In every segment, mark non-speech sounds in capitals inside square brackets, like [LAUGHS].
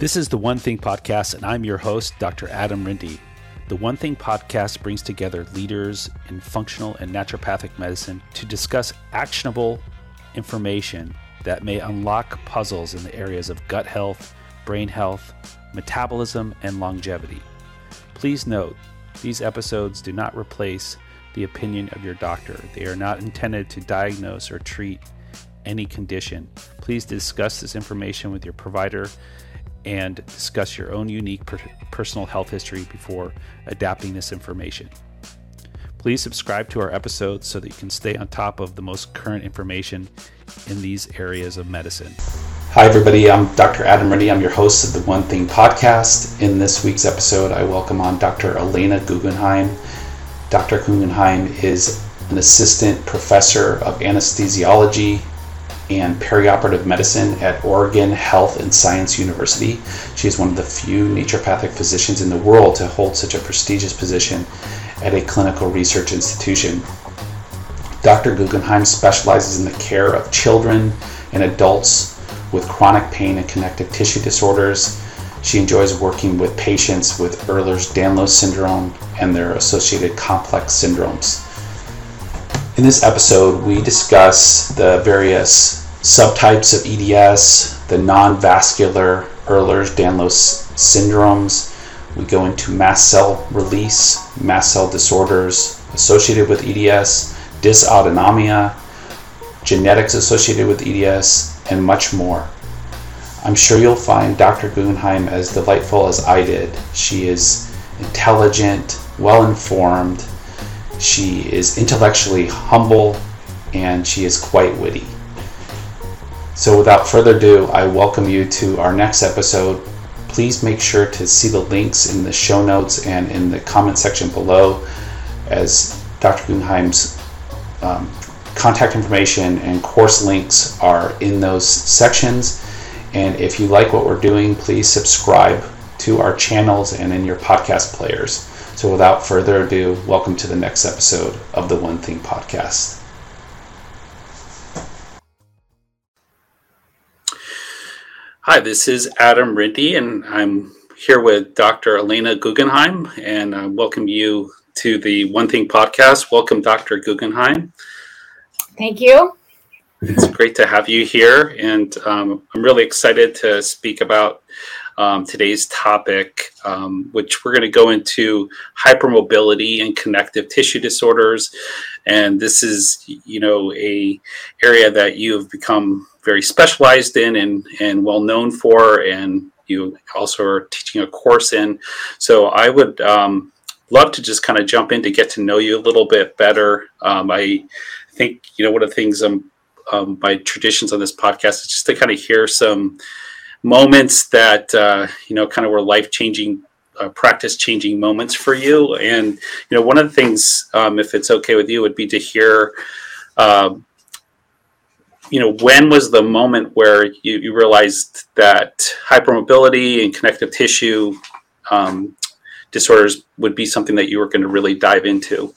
This is the One Thing Podcast, and I'm your host, Dr. Adam Rinde. The One Thing Podcast brings together leaders in functional and naturopathic medicine to discuss actionable information that may unlock puzzles in the areas of gut health, brain health, metabolism, and longevity. Please note, these episodes do not replace the opinion of your doctor. They are not intended to diagnose or treat any condition. Please discuss this information with your provider and discuss your own unique per- personal health history before adapting this information. Please subscribe to our episodes so that you can stay on top of the most current information in these areas of medicine. Hi, everybody. I'm Dr. Adam Rinde. I'm your host of the One Thing podcast. In this week's episode, I welcome on Dr. Alena Guggenheim. Dr. Guggenheim is an assistant professor of anesthesiology and perioperative medicine at Oregon Health and Science University. She is one of the few naturopathic physicians in the world to hold such a prestigious position at a clinical research institution. Dr. Guggenheim specializes in the care of children and adults with chronic pain and connective tissue disorders. She enjoys working with patients with Ehlers-Danlos syndrome and their associated complex syndromes. In this episode, we discuss the various subtypes of EDS, the non-vascular Ehlers-Danlos syndromes. We go into mast cell release, mast cell disorders associated with EDS, dysautonomia, genetics associated with EDS, and much more. I'm sure you'll find Dr. Guggenheim as delightful as I did. She is intelligent, well informed, she is intellectually humble, and she is quite witty. So, without further ado, I welcome you to our next episode. Please make sure to see the links in the show notes and in the comment section below, as Dr. Guggenheim's um, contact information and course links are in those sections. And if you like what we're doing, please subscribe to our channels and in your podcast players. So, without further ado, welcome to the next episode of the One Thing Podcast. Hi, this is Adam Rinde, and I'm here with Dr. Alena Guggenheim, and I welcome you to the One Thing Podcast. Welcome, Dr. Guggenheim. Thank you. It's great to have you here, and um, I'm really excited to speak about um, today's topic, um, which we're going to go into hypermobility and connective tissue disorders. And this is, you know, a area that you have become very specialized in and, and well known for, and you also are teaching a course in. So I would um, love to just kind of jump in to get to know you a little bit better. Um, I think, you know, one of the things um, um, by traditions on this podcast is just to kind of hear some moments that uh, you know kind of were life changing uh, practice changing moments for you. And you know one of the things um, if it's okay with you would be to hear um, you know when was the moment where you, you realized that hypermobility and connective tissue um, disorders would be something that you were going to really dive into?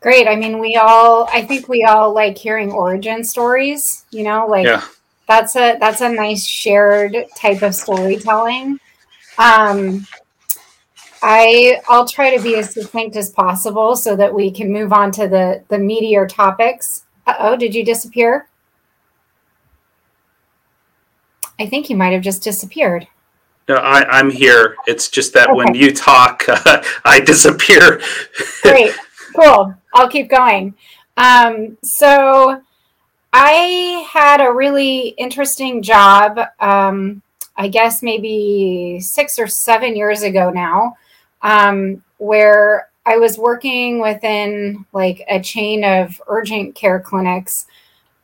Great. I mean we all i think we all like hearing origin stories you know like yeah that's a that's a nice shared type of storytelling. Um, I I'll try to be as succinct as possible so that we can move on to the the meatier topics. oh, did you disappear? I think you might have just disappeared. No, I, am here. It's just that okay. when you talk, uh, [LAUGHS] I disappear. [LAUGHS] Great, cool. I'll keep going. Um, so I had a really interesting job, um, I guess maybe six or seven years ago now, um, where I was working within like a chain of urgent care clinics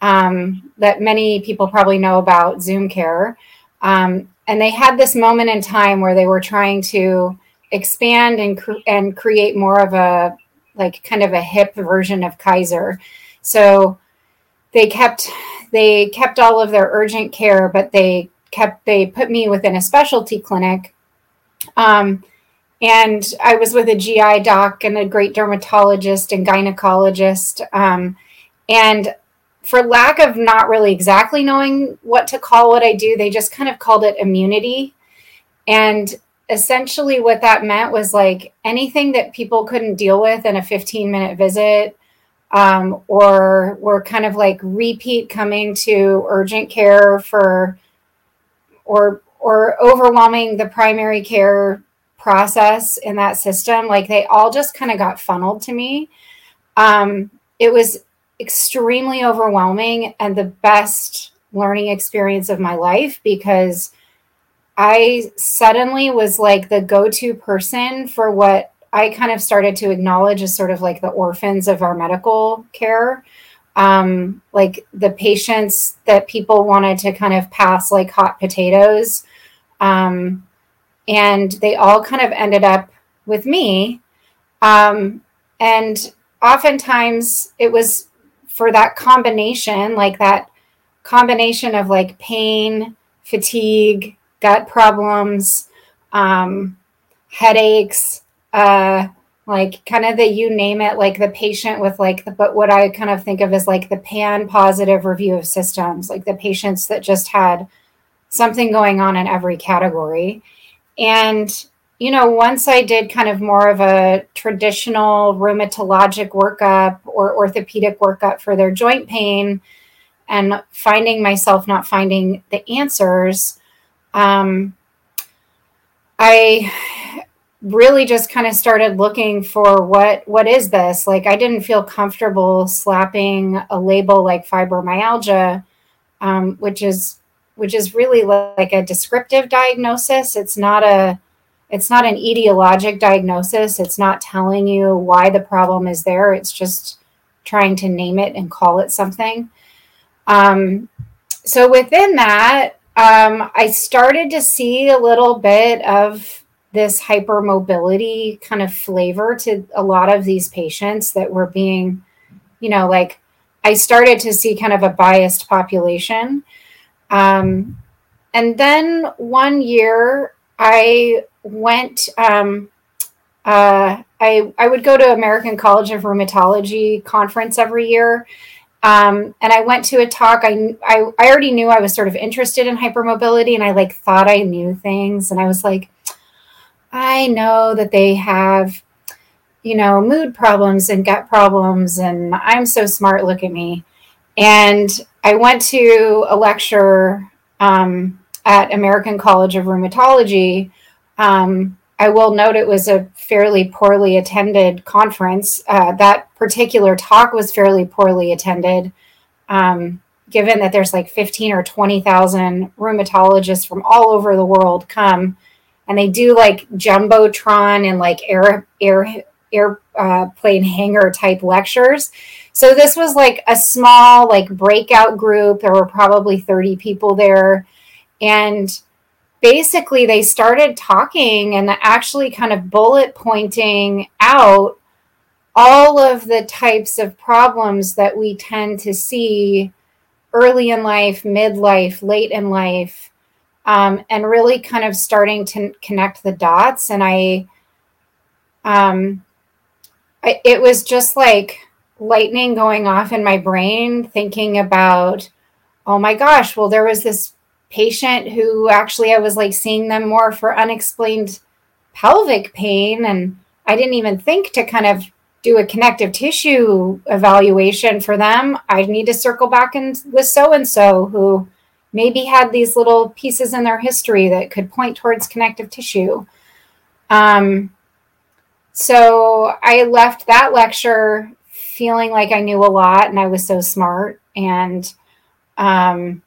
um, that many people probably know about, Zoom Care. Um, and they had this moment in time where they were trying to expand and, cre- and create more of a like kind of a hip version of Kaiser. So they kept they kept all of their urgent care, but they kept they put me within a specialty clinic. Um, and I was with a GI doc and a great dermatologist and gynecologist. Um, and for lack of not really exactly knowing what to call what I do, they just kind of called it immunity. And essentially, what that meant was like anything that people couldn't deal with in a 15 minute visit, um, or were kind of like repeat coming to urgent care for, or or overwhelming the primary care process in that system, like they all just kind of got funneled to me. Um, it was extremely overwhelming and the best learning experience of my life because I suddenly was like the go to person for what I kind of started to acknowledge as sort of like the orphans of our medical care. Um, like the patients that people wanted to kind of pass like hot potatoes. Um, and they all kind of ended up with me. Um, and oftentimes it was for that combination, like that combination of like pain, fatigue, gut problems, um, headaches, uh, like kind of the you name it, like the patient with like the, but what I kind of think of as like the pan positive review of systems, like the patients that just had something going on in every category. And you know, once I did kind of more of a traditional rheumatologic workup or orthopedic workup for their joint pain and finding myself not finding the answers, um, I really just kind of started looking for what what is this like i didn't feel comfortable slapping a label like fibromyalgia um, which is which is really like a descriptive diagnosis it's not a it's not an etiologic diagnosis. It's not telling you why the problem is there. It's just trying to name it and call it something. Um, so within that, um, I started to see a little bit of this hypermobility kind of flavor to a lot of these patients that were being, you know, like I started to see kind of a biased population. Um, and then one year, I went um, uh, I, I would go to American College of Rheumatology conference every year. Um, and I went to a talk. I, I, I already knew I was sort of interested in hypermobility and I like thought I knew things. And I was like, I know that they have, you know, mood problems and gut problems. And I'm so smart. Look at me. And I went to a lecture um, at American College of Rheumatology um, I will note it was a fairly poorly attended conference. Uh, that particular talk was fairly poorly attended, um, given that there's like 15 or 20,000 rheumatologists from all over the world come, and they do like jumbotron and like air air airplane uh, hangar type lectures. So this was like a small like breakout group. There were probably 30 people there, and basically they started talking and actually kind of bullet pointing out all of the types of problems that we tend to see early in life, midlife, late in life, um, and really kind of starting to connect the dots. And I, um, I, it was just like lightning going off in my brain, thinking about, oh my gosh, well, there was this patient who actually I was like seeing them more for unexplained pelvic pain. And I didn't even think to kind of do a connective tissue evaluation for them. I need to circle back and with so and so who maybe had these little pieces in their history that could point towards connective tissue. Um, so I left that lecture feeling like I knew a lot and I was so smart. And um,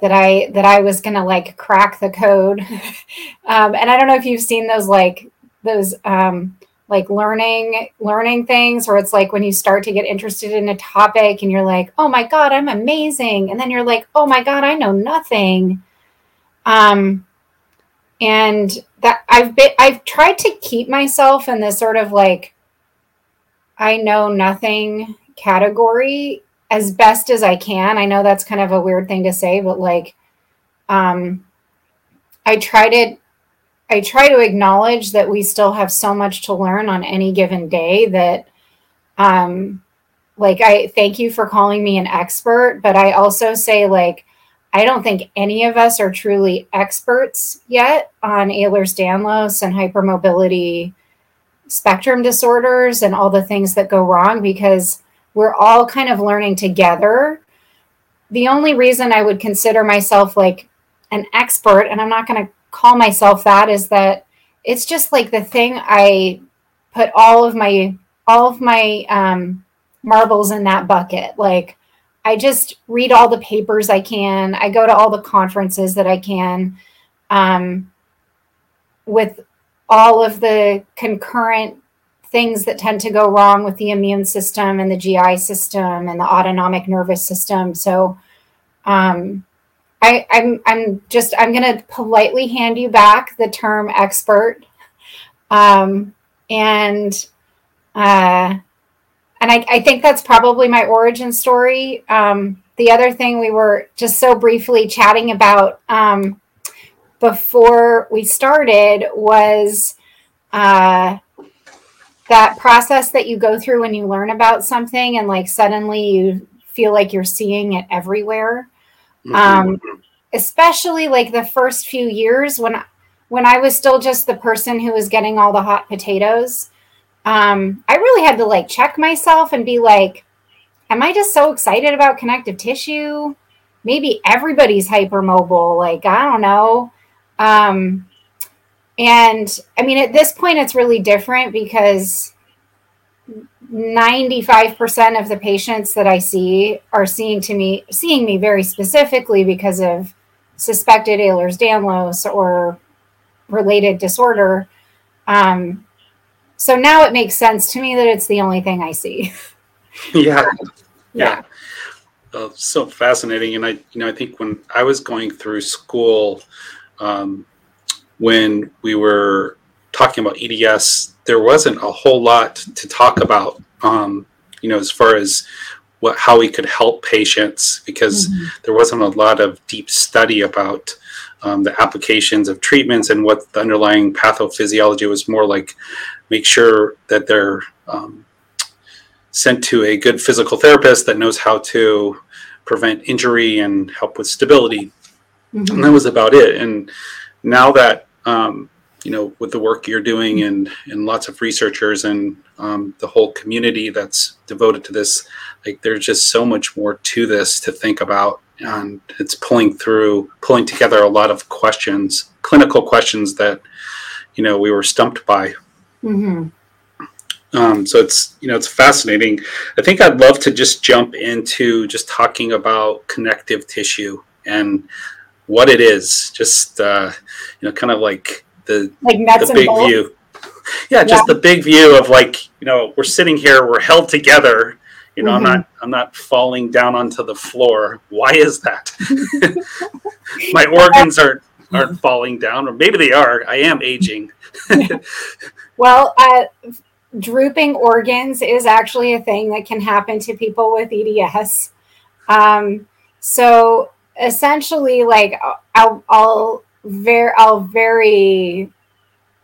that I that I was gonna like crack the code. [LAUGHS] um, and I don't know if you've seen those like those um, like learning learning things or it's like when you start to get interested in a topic and you're like, oh my god, I'm amazing, and then you're like, oh my god, I know nothing. Um, and that I've been I've tried to keep myself in this sort of like I know nothing category as best as I can. I know that's kind of a weird thing to say, but like, um, I try to, I try to acknowledge that we still have so much to learn on any given day that, um, like I thank you for calling me an expert, but I also say like I don't think any of us are truly experts yet on Ehlers-Danlos and hypermobility spectrum disorders and all the things that go wrong because we're all kind of learning together. The only reason I would consider myself like an expert, and I'm not going to call myself that, is that it's just like the thing I put all of my all of my um, marbles in that bucket. Like I just read all the papers I can. I go to all the conferences that I can. Um, with all of the concurrent things that tend to go wrong with the immune system and the GI system and the autonomic nervous system. So um, I, I'm I'm just I'm to politely hand you back the term expert, um, and uh, and I, I, think that's probably my origin story. Um, the other thing we were just so briefly chatting about um, before we started was uh, that process that you go through when you learn about something and like suddenly you feel like you're seeing it everywhere mm-hmm. um, especially like the first few years when when i was still just the person who was getting all the hot potatoes um, i really had to like check myself and be like am i just so excited about connective tissue maybe everybody's hypermobile like i don't know um, and I mean, at this point, it's really different because 95% of the patients that I see are seeing to me, seeing me very specifically because of suspected Ehlers-Danlos or related disorder. Um, so now it makes sense to me that it's the only thing I see. [LAUGHS] [LAUGHS] yeah. Yeah. Uh, so fascinating. And I, you know, I think when I was going through school, um, when we were talking about EDS, there wasn't a whole lot to talk about, um, you know, as far as what how we could help patients because mm-hmm. there wasn't a lot of deep study about um, the applications of treatments and what the underlying pathophysiology was more like make sure that they're um, sent to a good physical therapist that knows how to prevent injury and help with stability mm-hmm. and that was about it and now that um, you know, with the work you're doing and and lots of researchers and um, the whole community that's devoted to this, like there's just so much more to this to think about, and it's pulling through, pulling together a lot of questions, clinical questions that you know we were stumped by. Mm-hmm. Um, so it's you know it's fascinating. I think I'd love to just jump into just talking about connective tissue and what it is. Just uh, you know, kind of like the like the big view. Yeah, just yeah. the big view of like you know we're sitting here, we're held together. You know, mm-hmm. I'm not I'm not falling down onto the floor. Why is that? [LAUGHS] My organs aren't aren't falling down, or maybe they are. I am aging. [LAUGHS] well, uh, drooping organs is actually a thing that can happen to people with EDS. Um, so essentially like I'll, I'll very I'll very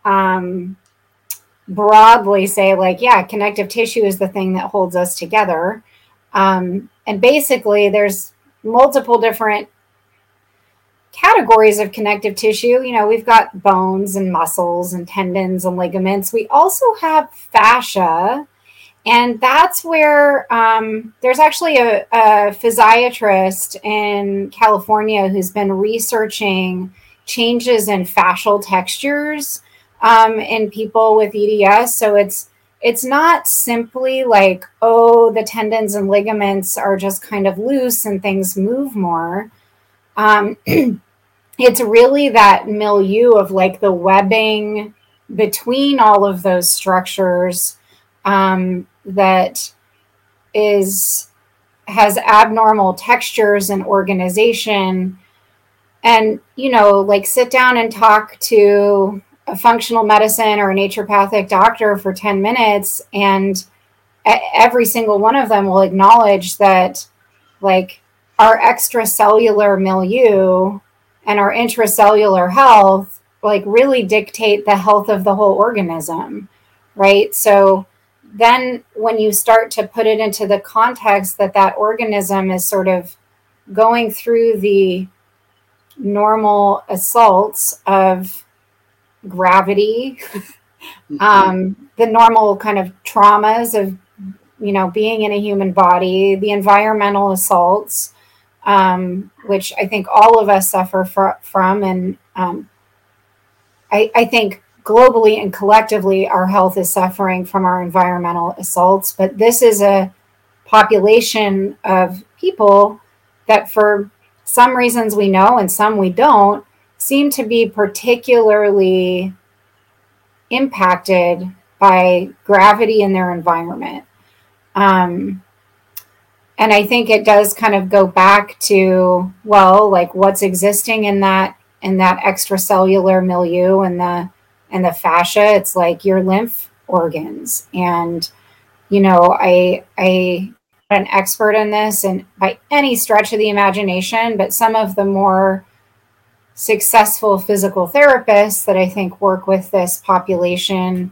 um, broadly say like yeah connective tissue is the thing that holds us together. Um, and basically there's multiple different categories of connective tissue. You know we've got bones and muscles and tendons and ligaments. We also have fascia. And that's where um, there's actually a, a, physiatrist in California who's been researching changes in fascial textures um, in people with EDS. So it's it's not simply like oh the tendons and ligaments are just kind of loose and things move more. Um, [CLEARS THROAT] it's really that milieu of like the webbing between all of those structures um, that is has abnormal textures and organization and you know like sit down and talk to a functional medicine or a naturopathic doctor for 10 minutes and every single one of them will acknowledge that like our extracellular milieu and our intracellular health like really dictate the health of the whole organism right? So then when you start to put it into the context that that organism is sort of going through the normal assaults of gravity mm-hmm. um, the normal kind of traumas of you know being in a human body the environmental assaults um, which i think all of us suffer fr- from and um, I, I think globally and collectively our health is suffering from our environmental assaults but this is a population of people that for some reasons we know and some we don't seem to be particularly impacted by gravity in their environment. Um, and I think it does kind of go back to well, like what's existing in that in that extracellular milieu and the and the fascia. It's like your lymph organs, and you know, I I an expert in this and by any stretch of the imagination, but some of the more successful physical therapists that I think work with this population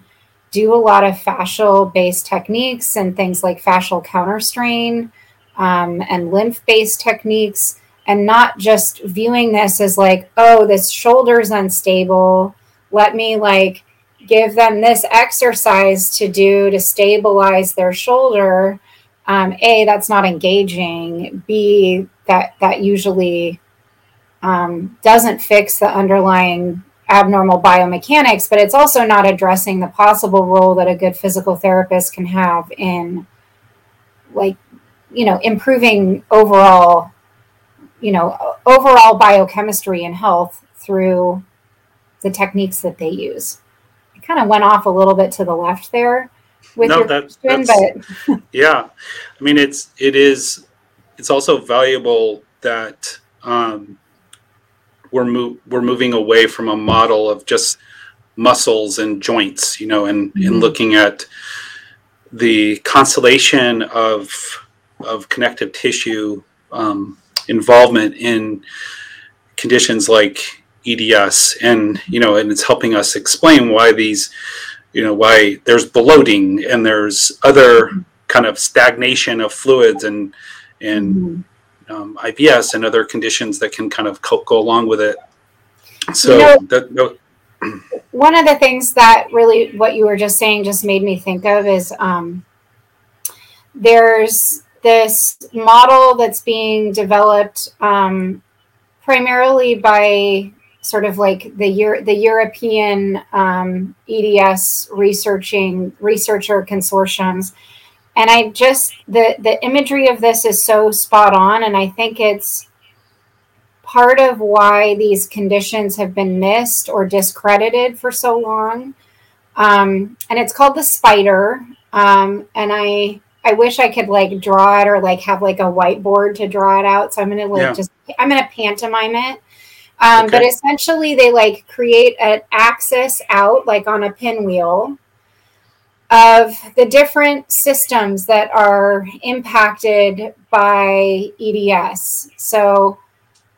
do a lot of fascial based techniques and things like fascial counterstrain um, and lymph based techniques, and not just viewing this as like, oh, this shoulder's unstable. Let me like give them this exercise to do to stabilize their shoulder um, a that's not engaging. B that that usually um, doesn't fix the underlying abnormal biomechanics but it's also not addressing the possible role that a good physical therapist can have in like you know improving overall you know overall biochemistry and health through the techniques that they use. I kind of went off a little bit to the left there with no, your that, [LAUGHS] yeah, I mean it's it is it's also valuable that um, we're mo- we're moving away from a model of just muscles and joints, you know, and mm-hmm. and looking at the constellation of of connective tissue um, involvement in conditions like EDS, and you know, and it's helping us explain why these you know why there's bloating and there's other kind of stagnation of fluids and and mm-hmm. um, IBS and other conditions that can kind of co- go along with it. So you know, that, [CLEARS THROAT] one of the things that really what you were just saying just made me think of is um, there's this model that's being developed um, primarily by sort of like the Euro- the European um, EDS researching researcher consortiums, and I just the the imagery of this is so spot on, and I think it's part of why these conditions have been missed or discredited for so long. Um, and it's called the spider, um, and I I wish I could like draw it or like have like a whiteboard to draw it out. So I'm gonna like yeah. just I'm gonna pantomime it. Um, okay. But essentially, they like create an axis out, like on a pinwheel, of the different systems that are impacted by EDS. So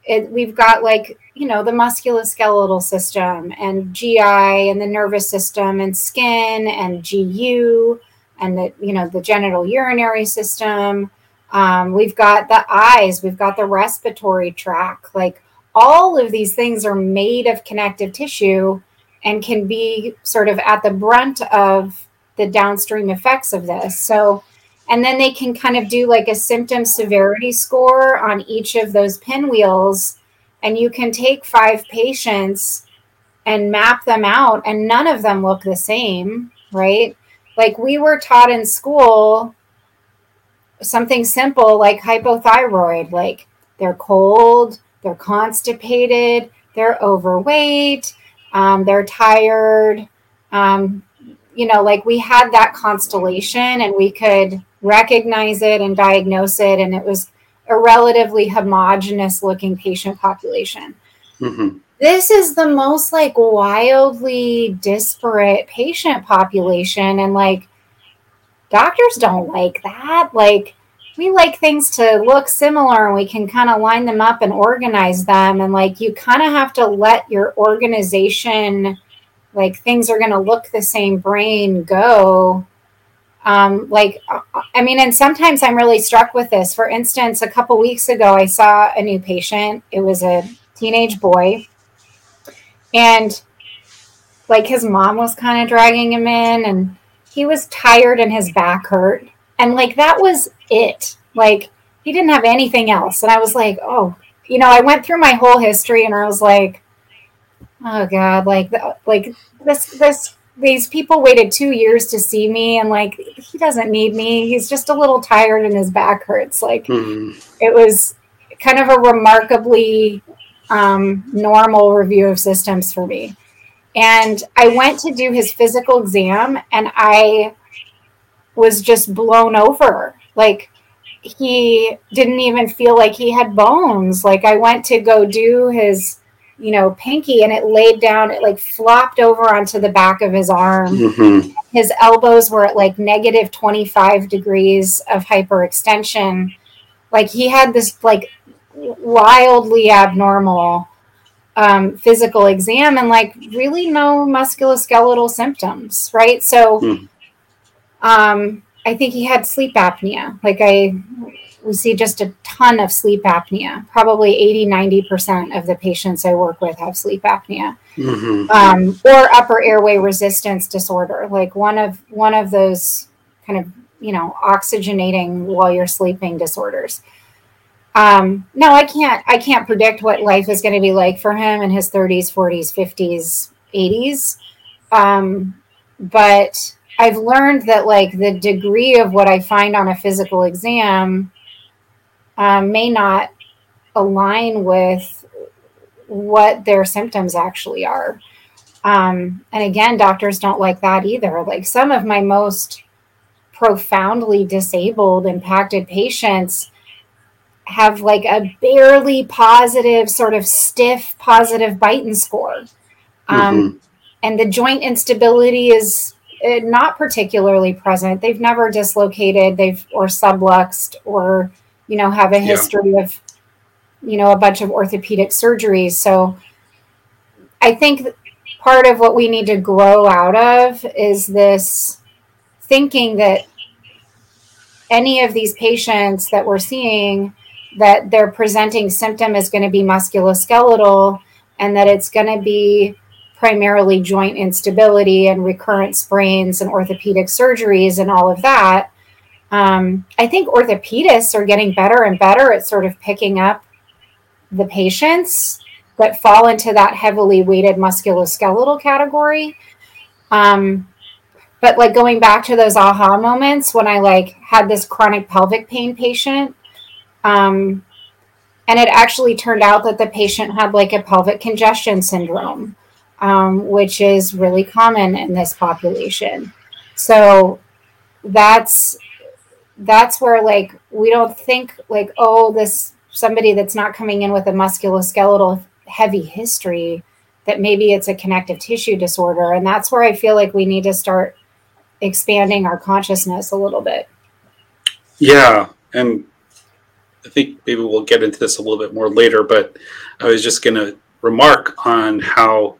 it, we've got like, you know, the musculoskeletal system and GI and the nervous system and skin and GU and the, you know, the genital urinary system. Um, we've got the eyes, we've got the respiratory tract, like all of these things are made of connective tissue and can be sort of at the brunt of the downstream effects of this. So, and then they can kind of do like a symptom severity score on each of those pinwheels. And you can take five patients and map them out, and none of them look the same, right? Like we were taught in school something simple like hypothyroid, like they're cold, they're constipated, they're overweight, um, they're tired. Um, you know, like we had that constellation and we could recognize it and diagnose it, and it was a relatively homogenous looking patient population. Mm-hmm. This is the most like wildly disparate patient population, and like doctors don't like that. Like, we like things to look similar and we can kind of line them up and organize them and like you kind of have to let your organization like things are going to look the same brain go Um, like, I mean, and sometimes I'm really struck with this. For instance, a couple weeks ago, I saw a new patient. It was a teenage boy. And like his mom was kind of dragging him in, and he was tired and his back hurt. And like that was it. Like he didn't have anything else. And I was like, oh, you know, I went through my whole history and I was like, oh God, like, like this, this these people waited two years to see me and like he doesn't need me he's just a little tired and his back hurts like mm-hmm. it was kind of a remarkably um, normal review of systems for me and i went to do his physical exam and i was just blown over like he didn't even feel like he had bones like i went to go do his you know, pinky and it laid down, it like flopped over onto the back of his arm. Mm-hmm. His elbows were at like negative 25 degrees of hyperextension. Like he had this like wildly abnormal um, physical exam and like really no musculoskeletal symptoms, right? So, mm. um, I think he had sleep apnea. Like I we see just a ton of sleep apnea. Probably 80, 90% of the patients I work with have sleep apnea. Mm-hmm. Um, or upper airway resistance disorder, like one of one of those kind of, you know, oxygenating while you're sleeping disorders. Um, no, I can't I can't predict what life is going to be like for him in his 30s, 40s, 50s, 80s. Um, but I've learned that like the degree of what I find on a physical exam um, may not align with what their symptoms actually are. Um, and again, doctors don't like that either. Like some of my most profoundly disabled, impacted patients have like a barely positive, sort of stiff positive Beighton score. Um, mm-hmm. And the joint instability is Uh, not particularly present. They've never dislocated, they've or subluxed or you know, have a history yeah. of, you know, a bunch of orthopedic surgeries. So I think part of what we need to grow out of is this thinking that any of these patients that we're seeing that their presenting symptom is going to be musculoskeletal and that it's going to be primarily joint instability and recurrent sprains and orthopedic surgeries and all of that um, I think orthopedists are getting better and better at sort of picking up the patients that fall into that heavily weighted musculoskeletal category. Um, but like going back to those aha moments when I like had this chronic pelvic pain patient, um, and it actually turned out that the patient had like a pelvic congestion syndrome, um, which is really common in this population. So that's that's where like we don't think like oh this somebody that's not coming in with a musculoskeletal heavy history that maybe it's a connective tissue disorder and that's where i feel like we need to start expanding our consciousness a little bit yeah and i think maybe we'll get into this a little bit more later but i was just going to remark on how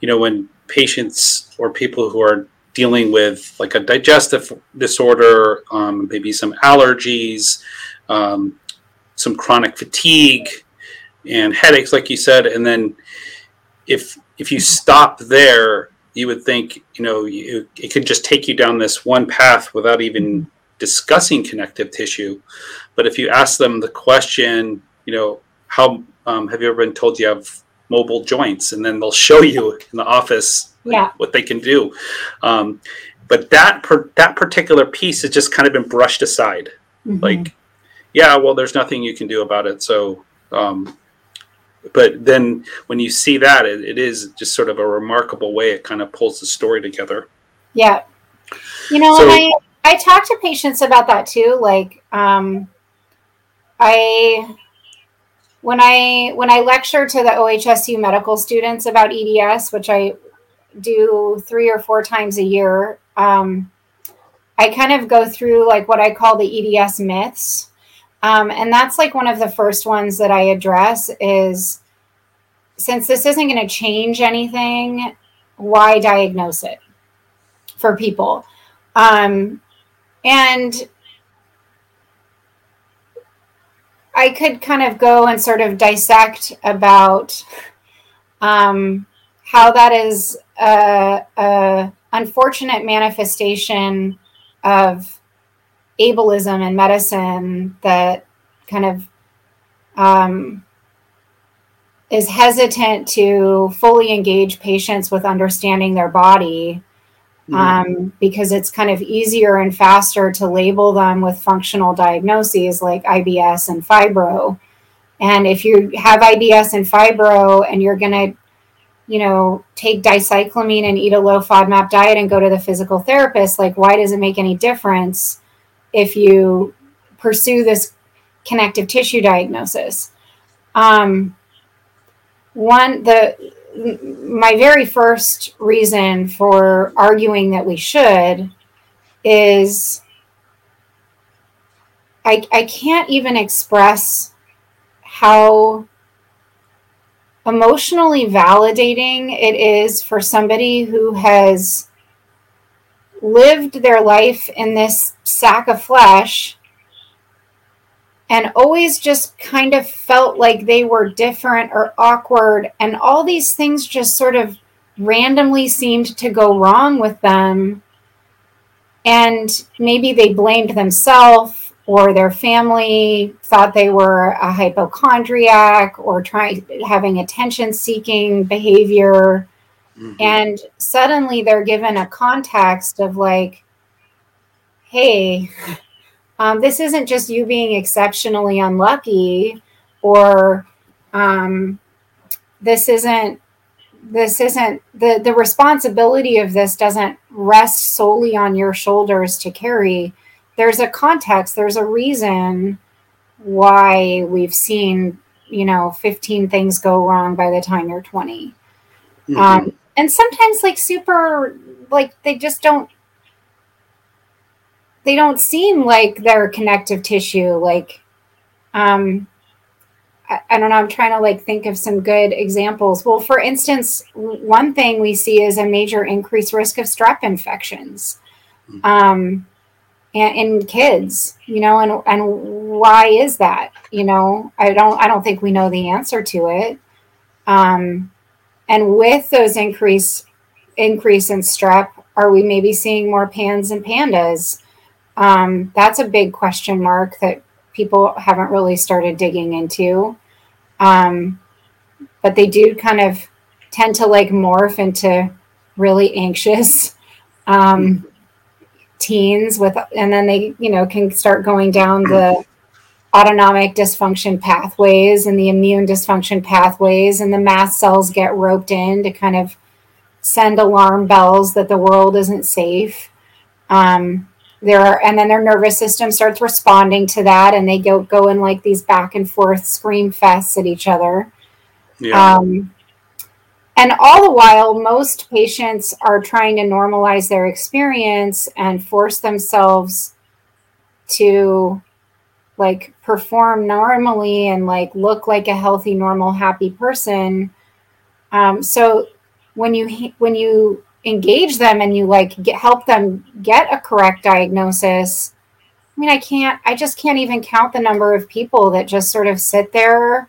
you know when patients or people who are dealing with like a digestive disorder, um, maybe some allergies, um, some chronic fatigue, and headaches, like you said. And then if if you stop there, you would think you know you, it could just take you down this one path without even discussing connective tissue. But if you ask them the question, you know, how um, have you ever been told you have mobile joints? And then they'll show you in the office yeah. what they can do. Um, but that per, that particular piece has just kind of been brushed aside. Mm-hmm. Like, yeah, well, there's nothing you can do about it. So, um, but then when you see that, it, it is just sort of a remarkable way it kind of pulls the story together. Yeah, you know, so, I I talk to patients about that too. Like, um, I when I when I lecture to the OHSU medical students about EDS, which I do three or four times a year, um, I kind of go through like what I call the EDS myths. Um, and that's like one of the first ones that I address is since this isn't going to change anything, why diagnose it for people? Um, and I could kind of go and sort of dissect about um, how that is a, a, unfortunate manifestation of ableism in medicine that kind of um, is hesitant to fully engage patients with understanding their body um, because it's kind of easier and faster to label them with functional diagnoses like IBS and fibro. And if you have IBS and fibro and you're going to, you know, take dicyclomine and eat a low FODMAP diet and go to the physical therapist, like, why does it make any difference if you pursue this connective tissue diagnosis? Um, one, the my very first reason for arguing that we should is I, I can't even express how emotionally validating it is for somebody who has lived their life in this sack of flesh and always just kind of felt like they were different or awkward. And all these things just sort of randomly seemed to go wrong with them. And maybe they blamed themselves or their family thought they were a hypochondriac or trying having attention seeking behavior mm-hmm. and suddenly they're given a context of like hey um, this isn't just you being exceptionally unlucky or um, this isn't this isn't the the responsibility of this doesn't rest solely on your shoulders to carry there's a context there's a reason why we've seen you know 15 things go wrong by the time you're 20 mm-hmm. um, and sometimes like super like they just don't they don't seem like they're connective tissue. Like, um, I, I don't know. I'm trying to like think of some good examples. Well, for instance, one thing we see is a major increased risk of strep infections. Hmm. Um, in kids you know and and why is that you know i don't i don't think we know the answer to it um and with those increase increase in strep are we maybe seeing more PANS and PANDAS um, that's a big question mark that people haven't really started digging into. Um, but they do kind of tend to like morph into really anxious um, teens with, and then they, you know, can start going down the autonomic dysfunction pathways and the immune dysfunction pathways, and the mast cells get roped in to kind of send alarm bells that the world isn't safe. Um, there are, and then their nervous system starts responding to that and they go go in like these back and forth scream fests at each other yeah. Um, and all the while most patients are trying to normalize their experience and force themselves to like perform normally and like look like a healthy normal happy person um, so when you when you engage them and you like get, help them get a correct diagnosis i mean i can't i just can't even count the number of people that just sort of sit there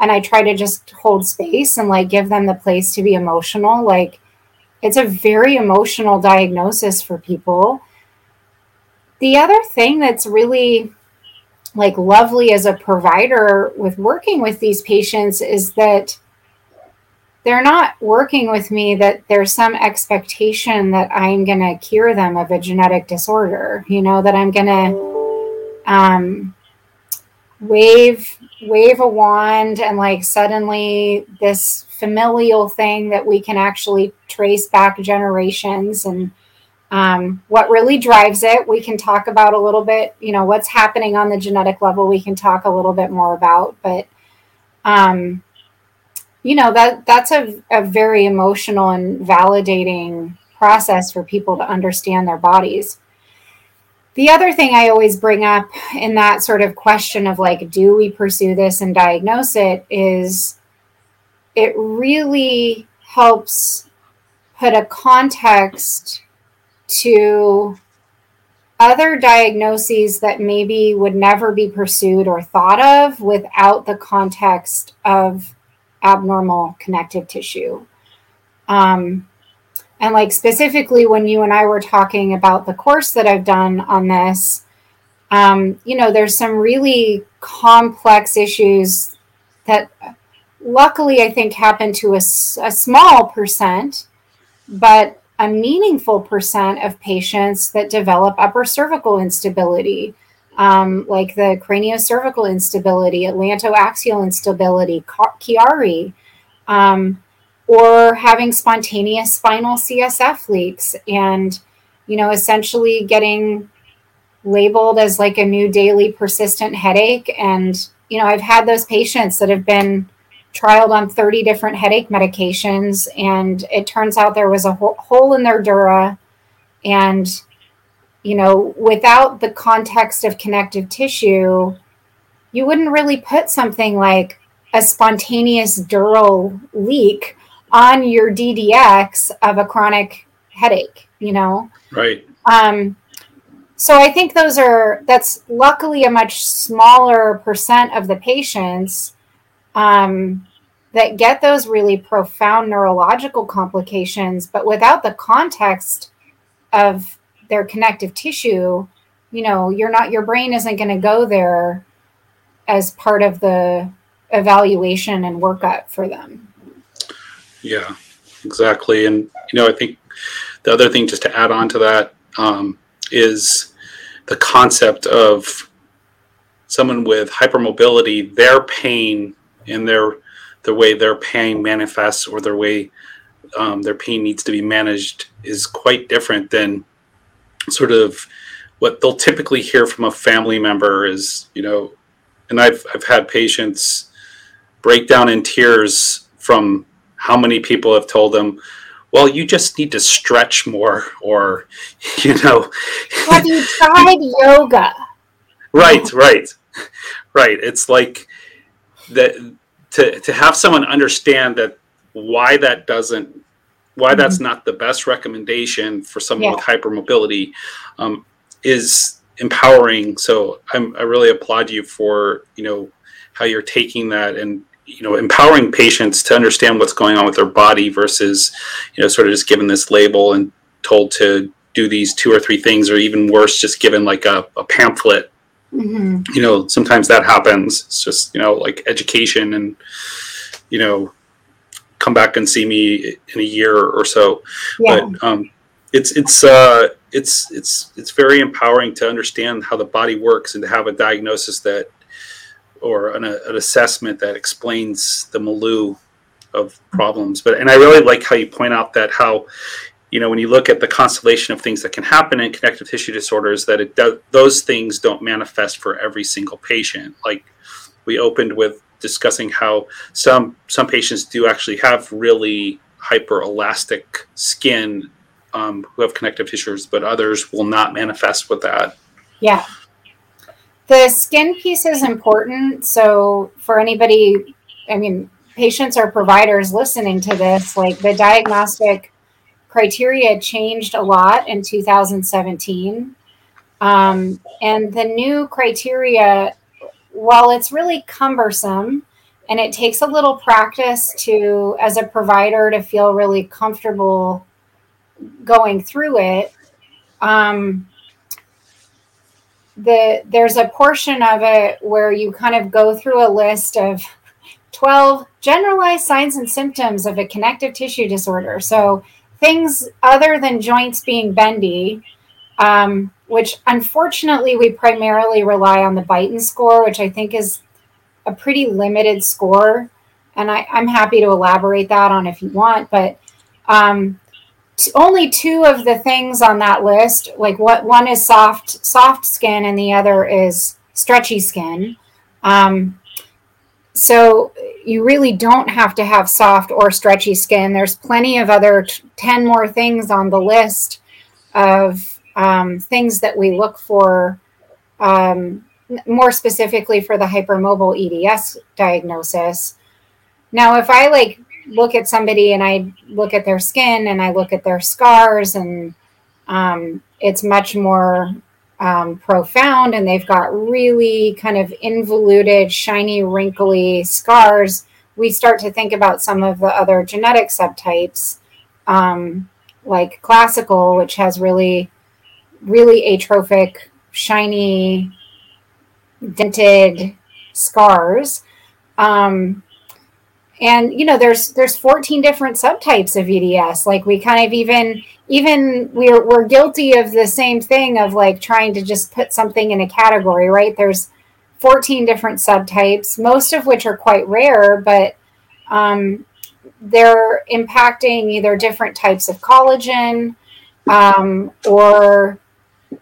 and i try to just hold space and like give them the place to be emotional. Like it's a very emotional diagnosis for people. The other thing that's really like lovely as a provider with working with these patients is that they're not working with me that there's some expectation that I'm going to cure them of a genetic disorder, you know, that I'm going to um, wave wave a wand and like suddenly this familial thing that we can actually trace back generations and um, what really drives it we can talk about a little bit you know what's happening on the genetic level we can talk a little bit more about but um, you know that that's a, a very emotional and validating process for people to understand their bodies. The other thing i always bring up in that sort of question of like do we pursue this and diagnose it is it really helps put a context to other diagnoses that maybe would never be pursued or thought of without the context of abnormal connective tissue. Um, and like specifically when you and I were talking about the course that I've done on this, um, you know, there's some really complex issues that luckily I think happen to a, a small percent, but a meaningful percent of patients that develop upper cervical instability, um, like the craniocervical instability, atlantoaxial instability, Chiari, um, or having spontaneous spinal CSF leaks, and you know, essentially getting labeled as like a new daily persistent headache. And you know, I've had those patients that have been trialed on 30 different headache medications and it turns out there was a hole in their dura and you know without the context of connective tissue you wouldn't really put something like a spontaneous dural leak on your ddx of a chronic headache you know? Right. Um so i think those are that's luckily a much smaller percent of the patients um, that get those really profound neurological complications, but without the context of their connective tissue, you know, you're not, your brain isn't going to go there as part of the evaluation and workup for them. Yeah, exactly. And, you know, I think the other thing just to add on to that um, is the concept of someone with hypermobility, their pain and their the way their pain manifests or their way um, their pain needs to be managed is quite different than sort of what they'll typically hear from a family member is you know and i've i've had patients break down in tears from how many people have told them well you just need to stretch more or [LAUGHS] you know. Have you tried yoga? Right right. Right it's like that to to have someone understand that why that doesn't why mm-hmm. that's not the best recommendation for someone yeah. with hypermobility um, is empowering so I'm, i really applaud you for you know how you're taking that and you know empowering patients to understand what's going on with their body versus you know sort of just given this label and told to do these two or three things or even worse just given like a, a pamphlet Mm-hmm. You know, sometimes that happens. It's just you know like education and you know come back and see me in a year or so. Yeah. But um, it's it's uh, it's it's it's very empowering to understand how the body works and to have a diagnosis that or an, an assessment that explains the milieu of problems. But and I really like how you point out that how you know when you look at the constellation of things that can happen in connective tissue disorders that it does those things don't manifest for every single patient like we opened with discussing how some some patients do actually have really hyperelastic skin um, who have connective tissues but others will not manifest with that. Yeah. The skin piece is important. So for anybody i mean patients or providers listening to this like the diagnostic criteria changed a lot in 2017. Um, and the new criteria, while it's really cumbersome and it takes a little practice to, as a provider, to feel really comfortable going through it, um, the there's a portion of it where you kind of go through a list of 12 generalized signs and symptoms of a connective tissue disorder. So things other than joints being bendy, um, which unfortunately we primarily rely on the Beighton score, which I think is a pretty limited score. And I, am happy to elaborate that on if you want, but um, t- only two of the things on that list, like what one is soft soft skin and the other is stretchy skin. Um, so you really don't have to have soft or stretchy skin. There's plenty of other t- 10 more things on the list of um, things that we look for um, more specifically for the hypermobile EDS diagnosis. Now, if I like look at somebody and I look at their skin and I look at their scars and um, it's much more um, profound and they've got really kind of involuted, shiny, wrinkly scars, we start to think about some of the other genetic subtypes, um, like classical, which has really, really atrophic, shiny, dented scars. Um, and you know there's there's 14 different subtypes of eds like we kind of even even we're we're guilty of the same thing of like trying to just put something in a category right there's 14 different subtypes most of which are quite rare but um, they're impacting either different types of collagen um, or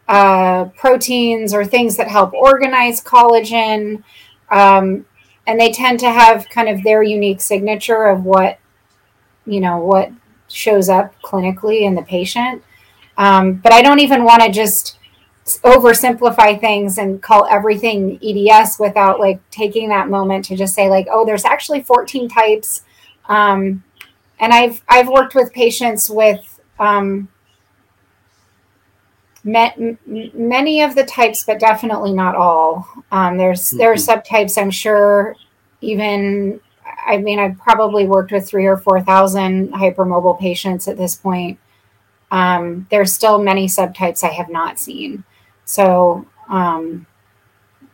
uh, proteins or things that help organize collagen. Um, and they tend to have kind of their unique signature of what you know what shows up clinically in the patient. Um, but i don't even want to just oversimplify things and call everything eds without like taking that moment to just say like oh there's actually 14 types. Um, and i've i've worked with patients with um, many of the types, but definitely not all. Um, there's mm-hmm. there are subtypes. I'm sure. Even I mean, I've probably worked with three or four thousand hypermobile patients at this point. Um, there's still many subtypes I have not seen. So um,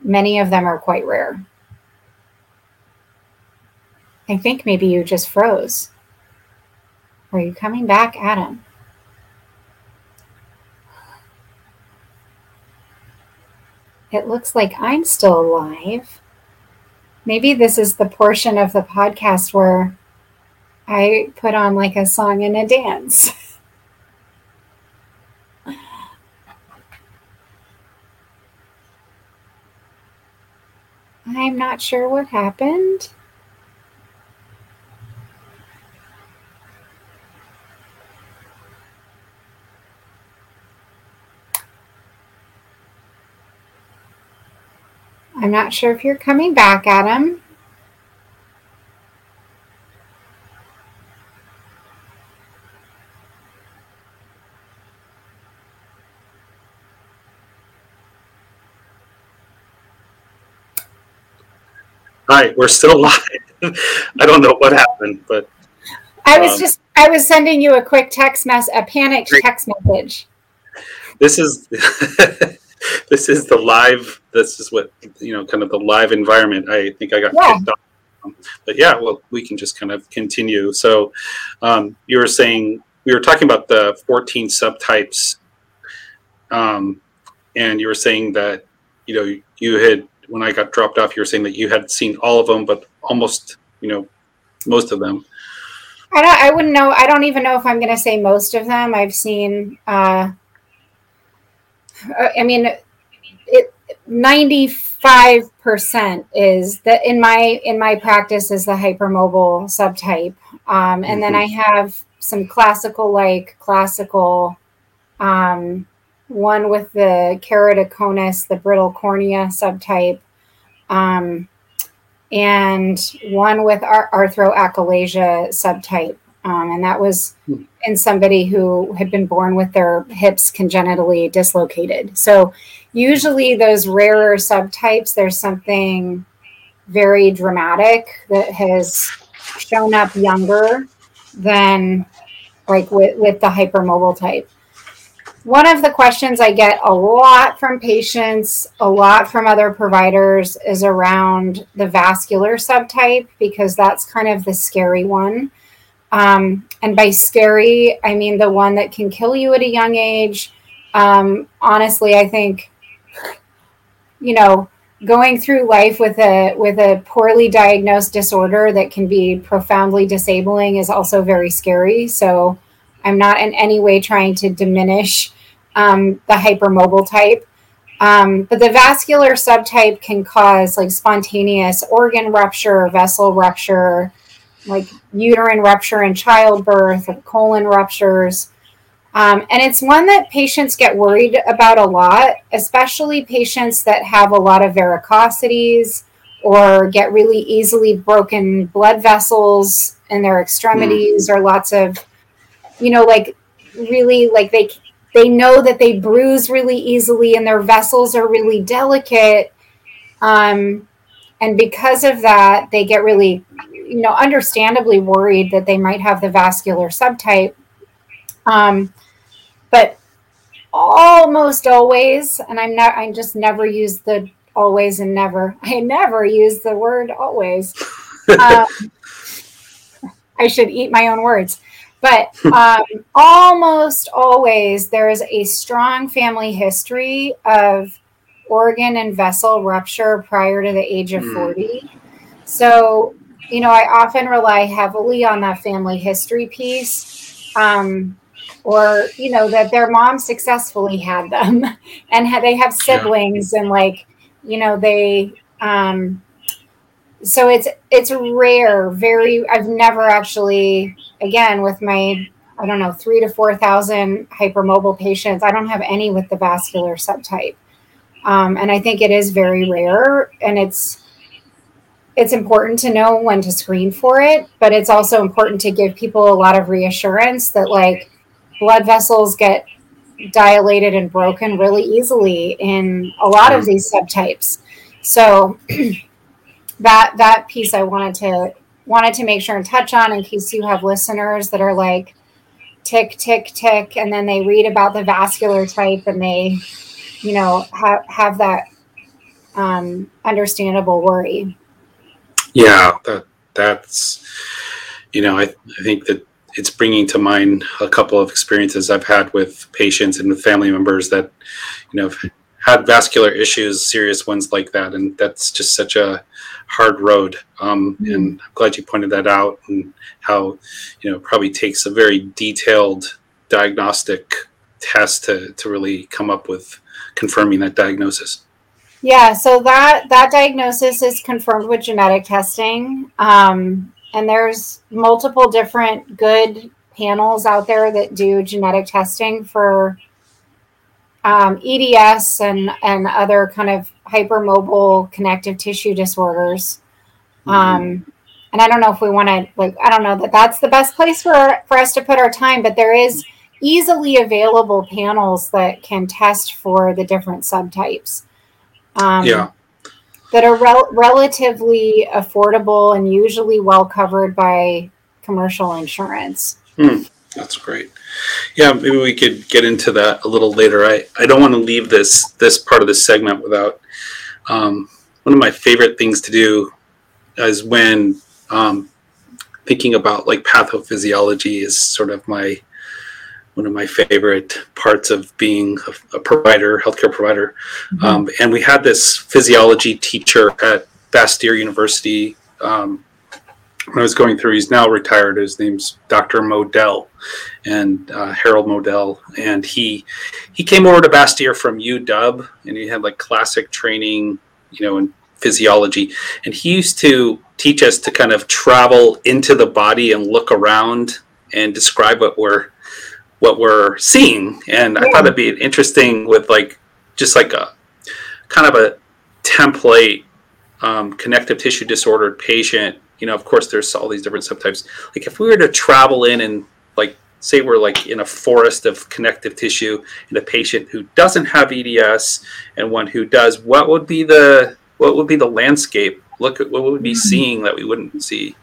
many of them are quite rare. I think maybe you just froze. Are you coming back, Adam? It looks like I'm still alive. Maybe this is the portion of the podcast where I put on like a song and a dance. [LAUGHS] I'm not sure what happened. I'm not sure if you're coming back, Adam. Hi, we're still live. [LAUGHS] I don't know what happened, but I was um, just I was sending you a quick text mess, a panicked text message. This is [LAUGHS] [LAUGHS] this is the live. This is what you know, kind of the live environment. I think I got yeah. kicked off. But yeah, well, we can just kind of continue. So um, you were saying we were talking about the 14 subtypes, um, and you were saying that you know you had when I got dropped off, you were saying that you had seen all of them, but almost you know most of them. I don't. I wouldn't know. I don't even know if I'm going to say most of them. I've seen. Uh, uh, I mean, it ninety five percent is that in my in my practice is the hypermobile subtype, um, and mm-hmm. then I have some classical like classical, um, one with the keratoconus, the brittle cornea subtype, um, and one with ar- arthrochalasia subtype. Um, and that was hmm. in somebody who had been born with their hips congenitally dislocated. So, usually, those rarer subtypes, there's something very dramatic that has shown up younger than like with, with the hypermobile type. One of the questions I get a lot from patients, a lot from other providers, is around the vascular subtype because that's kind of the scary one um, and by scary, I mean the one that can kill you at a young age. Um, honestly, I think, you know, going through life with a with a poorly diagnosed disorder that can be profoundly disabling is also very scary. So I'm not in any way trying to diminish um, the hypermobile type. Um, but the vascular subtype can cause like spontaneous organ rupture, vessel rupture, like uterine rupture and childbirth, and colon ruptures. Um, and it's one that patients get worried about a lot, especially patients that have a lot of varicosities or get really easily broken blood vessels in their extremities mm. or lots of, you know, like really like they they know that they bruise really easily and their vessels are really delicate. Um, and because of that, they get really, you know, understandably worried that they might have the vascular subtype. Um, but almost always, and I'm not, I just never use the always and never. [LAUGHS] I never use the word always. [LAUGHS] Um, I should eat my own words. But [LAUGHS] um, almost always there is a strong family history of organ and vessel rupture prior to the age of mm. 40. So, you know, I often rely heavily on that family history piece. Um, or you know that their mom successfully had them [LAUGHS] and they have siblings and like you know they um so it's it's rare very i've never actually again with my i don't know three to four thousand hypermobile patients i don't have any with the vascular subtype um, and i think it is very rare and it's it's important to know when to screen for it but it's also important to give people a lot of reassurance that like blood vessels get dilated and broken really easily in a lot of these subtypes. So [CLEARS THROAT] that that piece I wanted to wanted to make sure and touch on in case you have listeners that are like tick tick tick and then they read about the vascular type and they you know have have that um, understandable worry yeah that that's you know I, I think that it's bringing to mind a couple of experiences I've had with patients and with family members that you know have had vascular issues, serious ones like that, and that's just such a hard road. Um, mm-hmm. And I'm glad you pointed that out, and how you know probably takes a very detailed diagnostic test to to really come up with confirming that diagnosis. Yeah, so that that diagnosis is confirmed with genetic testing, um, and there's multiple different good panels out there that do genetic testing for um, EDS and and other kind of hypermobile connective tissue disorders. Mm-hmm. Um, and I don't know if we want to like I don't know that that's the best place for for us to put our time, but there is easily available panels that can test for the different subtypes. Um, yeah. That are rel- relatively affordable and usually well covered by commercial insurance. Hmm. That's great. Yeah, maybe we could get into that a little later. I, I don't want to leave this this part of this segment without um, one of my favorite things to do is when um, thinking about like pathophysiology is sort of my one of my favorite parts of being a, a provider, healthcare provider. Mm-hmm. Um, and we had this physiology teacher at Bastyr University um, when I was going through, he's now retired. His name's Dr. Modell, and uh, Harold Modell, and he he came over to Bastyr from UW, and he had like classic training, you know, in physiology, and he used to teach us to kind of travel into the body and look around and describe what we're what we're seeing. And yeah. I thought it'd be interesting with like just like a kind of a template um, connective tissue disordered patient you know, of course, there's all these different subtypes. Like if we were to travel in and like say we're like in a forest of connective tissue in a patient who doesn't have EDS and one who does, what would be the what would be the landscape? Look at what would we be hmm. seeing that we wouldn't see.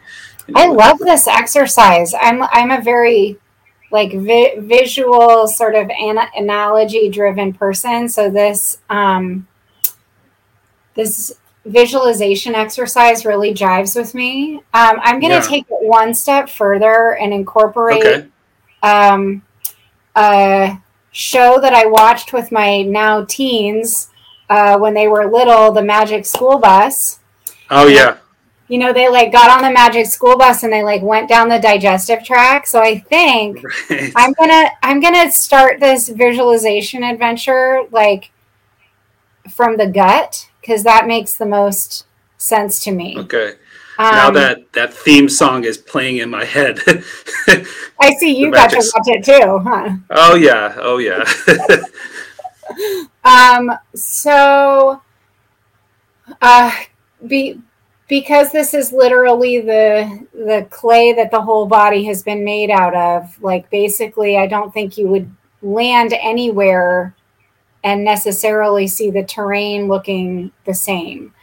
I love this exercise. I'm I'm a very like vi- visual sort of an- analogy driven person. So this um, this visualization exercise really jives with me. Um, I'm going to yeah. take it one step further and incorporate okay. um, a show that I watched with my now teens uh, when they were little, the Magic School Bus. Oh yeah. You know, they like got on the Magic School Bus and they like went down the digestive tract. So I think right. I'm gonna I'm gonna start this visualization adventure like from the gut because that makes the most sense to me. Okay. Um, now that that theme song is playing in my head. [LAUGHS] I see you got to watch it too, huh? Oh yeah, oh yeah. [LAUGHS] um. So, uh, be because this is literally the the clay that the whole body has been made out of. Like basically, I don't think you would land anywhere and necessarily see the terrain looking the same.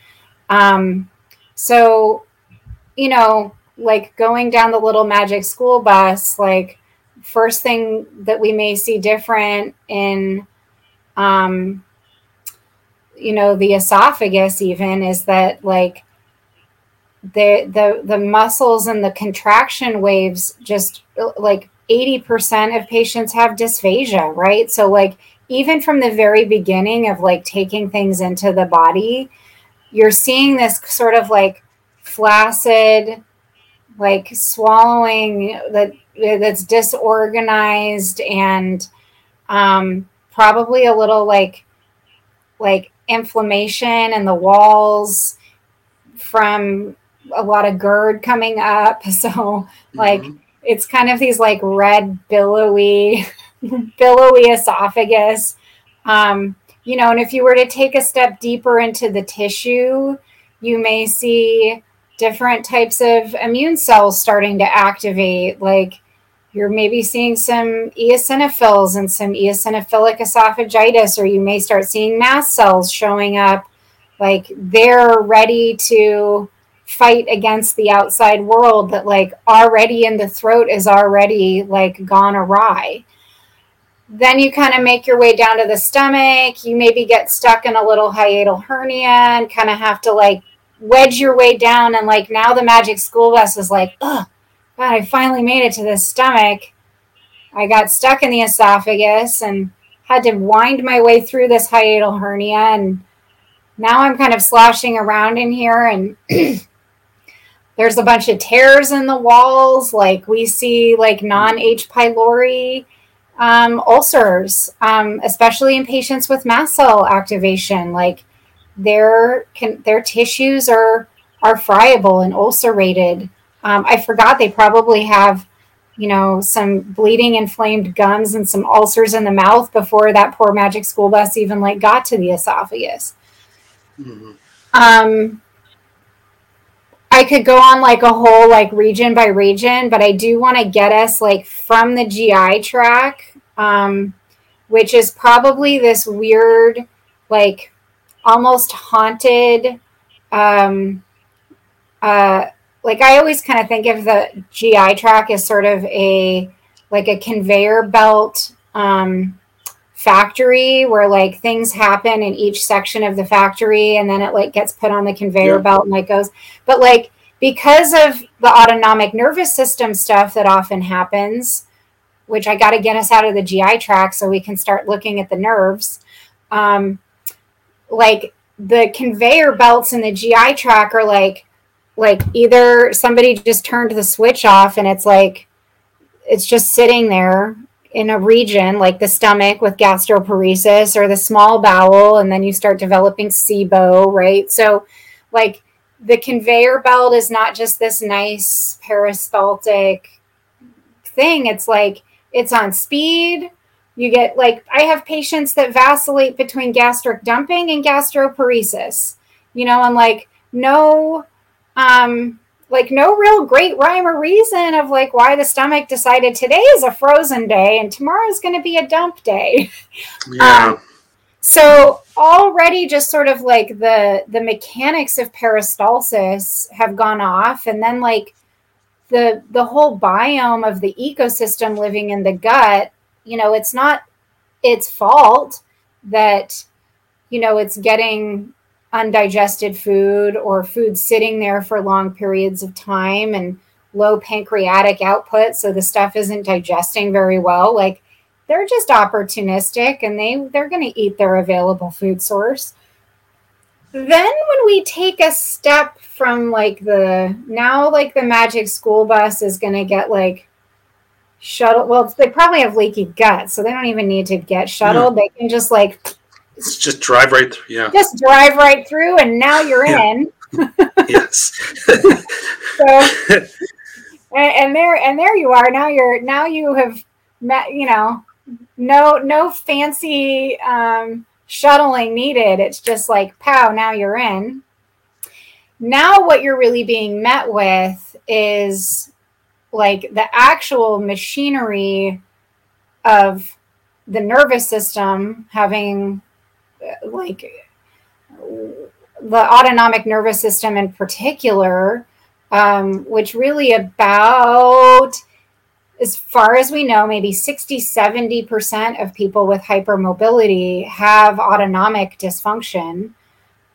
Um, so, you know, like going down the little magic school bus, like first thing that we may see different in, um, you know, the esophagus even is that like the the the muscles and the contraction waves just like 80% of patients have dysphagia, right? So like even from the very beginning of like taking things into the body, you're seeing this sort of like flaccid like swallowing that that's disorganized and um, probably a little like like inflammation in the walls from a lot of GERD coming up. [LAUGHS] So like mm-hmm. it's kind of these like red billowy [LAUGHS] billowy esophagus. Um, you know, and if you were to take a step deeper into the tissue, you may see different types of immune cells starting to activate. Like you're maybe seeing some eosinophils and some eosinophilic esophagitis, or you may start seeing mast cells showing up. Like they're ready to fight against the outside world that like already in the throat is already like gone awry. Then you kind of make your way down to the stomach. You maybe get stuck in a little hiatal hernia and kind of have to like wedge your way down. And like now the magic school bus is like oh god i finally made it to the stomach. I got stuck in the esophagus and had to wind my way through this hiatal hernia. And now i'm kind of sloshing around in here and [CLEARS THROAT] there's a bunch of tears in the walls like we see like non-h pylori um, ulcers um, especially in patients with mast cell activation like their can their tissues are are friable and ulcerated. Um, I forgot they probably have, you know, some bleeding, inflamed gums and some ulcers in the mouth before that poor magic school bus even like got to the esophagus. Mm-hmm. Um, I could go on like a whole like region by region, but I do want to get us like from the GI tract, um, which is probably this weird like almost haunted um uh like i always kind of think of the gi tract as sort of a like a conveyor belt um factory where like things happen in each section of the factory and then it like gets put on the conveyor yeah. belt and like goes but like because of the autonomic nervous system stuff that often happens which i got to get us out of the gi tract so we can start looking at the nerves um, like the conveyor belts in the GI tract are like like either somebody just turned the switch off and it's like it's just sitting there in a region like the stomach with gastroparesis or the small bowel and then you start developing SIBO, right? So like the conveyor belt is not just this nice peristaltic thing. It's like it's on speed, you get like I have patients that vacillate between gastric dumping and gastroparesis. You know, and like no um like no real great rhyme or reason of like why the stomach decided today is a frozen day and tomorrow is going to be a dump day. [LAUGHS] Yeah. Um, so already just sort of like the the mechanics of peristalsis have gone off and then like the the whole biome of the ecosystem living in the gut you know, it's not its fault that, you know, it's getting undigested food or food sitting there for long periods of time and low pancreatic output. So the stuff isn't digesting very well. Like they're just opportunistic and they, they're going to eat their available food source. Then when we take a step from like the now like the magic school bus is going to get like shuttle. Well, they probably have leaky gut, so they don't even need to get shuttled. Yeah. They can just like just drive right through. Yeah, just drive right through, and now you're yeah. in. [LAUGHS] yes. so, and, and there and there you are. Now you're now you have met. You know, no no fancy um, shuttling needed. It's just like pow. Now you're in. Now what you're really being met with is like the actual machinery of the nervous system having like the autonomic nervous system in particular, um, which really about, as far as we know, maybe 60, 70% of people with hypermobility have autonomic dysfunction.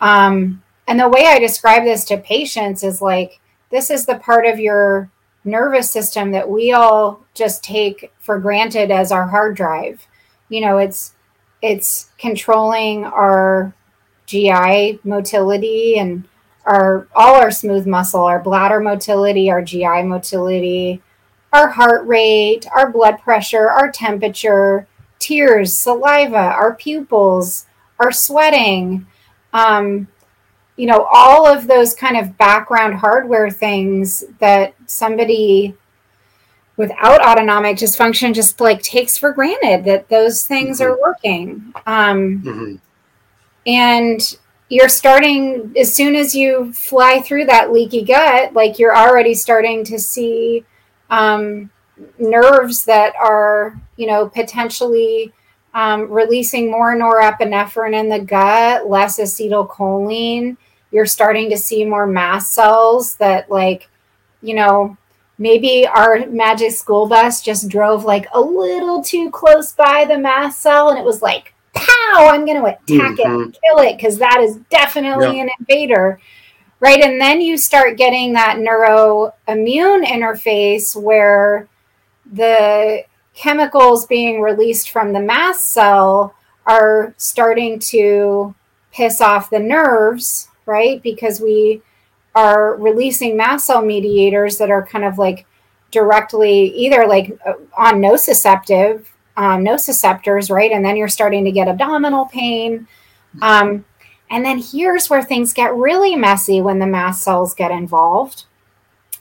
Um, and the way I describe this to patients is like, this is the part of your nervous system that we all just take for granted as our hard drive. You know, it's it's controlling our GI motility and our all our smooth muscle, our bladder motility, our GI motility, our heart rate, our blood pressure, our temperature, tears, saliva, our pupils, our sweating. Um, you know, all of those kind of background hardware things that somebody without autonomic dysfunction just like takes for granted that those things mm-hmm. are working. Um, mm-hmm. And you're starting as soon as you fly through that leaky gut, like you're already starting to see um, nerves that are, you know, potentially um, releasing more norepinephrine in the gut, less acetylcholine. You're starting to see more mast cells that, like, you know, maybe our magic school bus just drove like a little too close by the mast cell and it was like pow i'm going to attack mm-hmm. it kill it because that is definitely yeah. an invader right and then you start getting that neuroimmune interface where the chemicals being released from the mast cell are starting to piss off the nerves right because we are releasing mast cell mediators that are kind of like directly either like uh, on nociceptive um, nociceptors, right? And then you're starting to get abdominal pain. Um, and then here's where things get really messy when the mast cells get involved.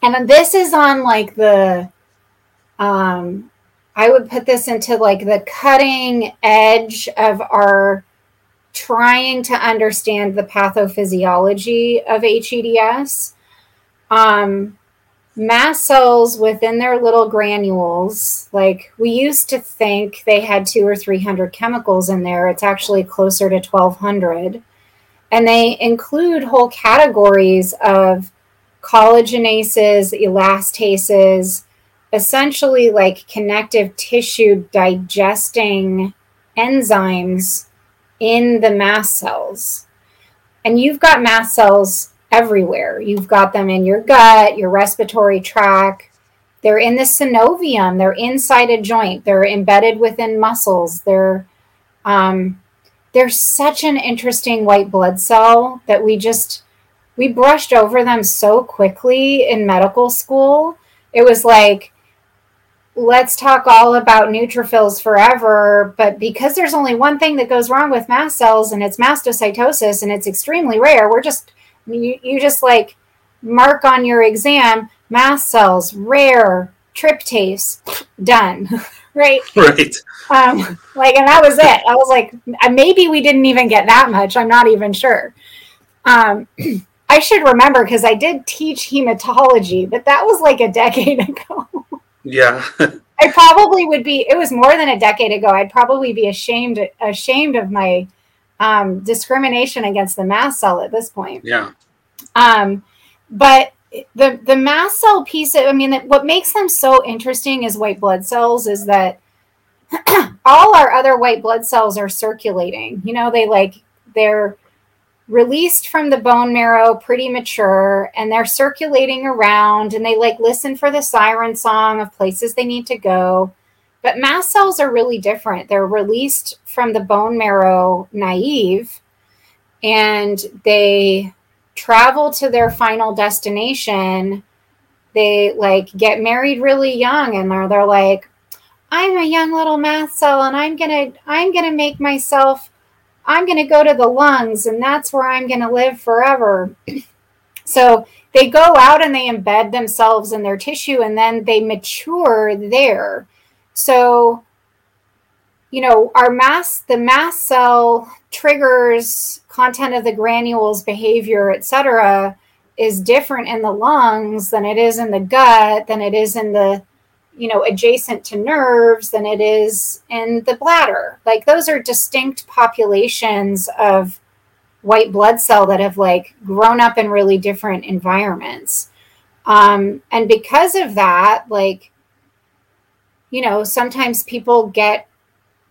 And this is on like the, um, I would put this into like the cutting edge of our trying to understand the pathophysiology of HEDS. Um, mast cells within their little granules, like we used to think they had two or 300 chemicals in there. It's actually closer to 1,200. And they include whole categories of collagenases, elastases, essentially like connective tissue digesting enzymes in the mast cells. And you've got mast cells everywhere. You've got them in your gut, your respiratory tract. They're in the synovium. They're inside a joint. They're embedded within muscles. They're um, they're such an interesting white blood cell that we just we brushed over them so quickly in medical school. It was like let's talk all about neutrophils forever. But because there's only one thing that goes wrong with mast cells and it's mastocytosis and it's extremely rare, we're just, you, you just like mark on your exam mast cells, rare, tryptase, done. [LAUGHS] right? Right. Um, like, and that was it. I was like, maybe we didn't even get that much. I'm not even sure. Um, [CLEARS THROAT] I should remember because I did teach hematology, but that was like a decade [LAUGHS] ago. Yeah. I probably would be. It was more than a decade ago. I'd probably be ashamed ashamed of my um, discrimination against the mast cell at this point. Yeah. Um, but the the mast cell piece. I mean, what makes them so interesting as white blood cells is that [CLEARS THROAT] all our other white blood cells are circulating. You know, they like they're released from the bone marrow pretty mature and they're circulating around and they like listen for the siren song of places they need to go. But mast cells are really different. They're released from the bone marrow naive and they travel to their final destination. They like get married really young and they're, they're like i'm a young little mast cell and i'm gonna i'm gonna make myself I'm going to go to the lungs and that's where I'm going to live forever. [CLEARS THROAT] so they go out and they embed themselves in their tissue and then they mature there. So, you know, our mass, the mast cell triggers content of the granules, behavior, etc., is different in the lungs than it is in the gut, than it is in the you know, adjacent to nerves than it is in the bladder. Like those are distinct populations of white blood cell that have like grown up in really different environments. Um, and because of that, like, you know, sometimes people get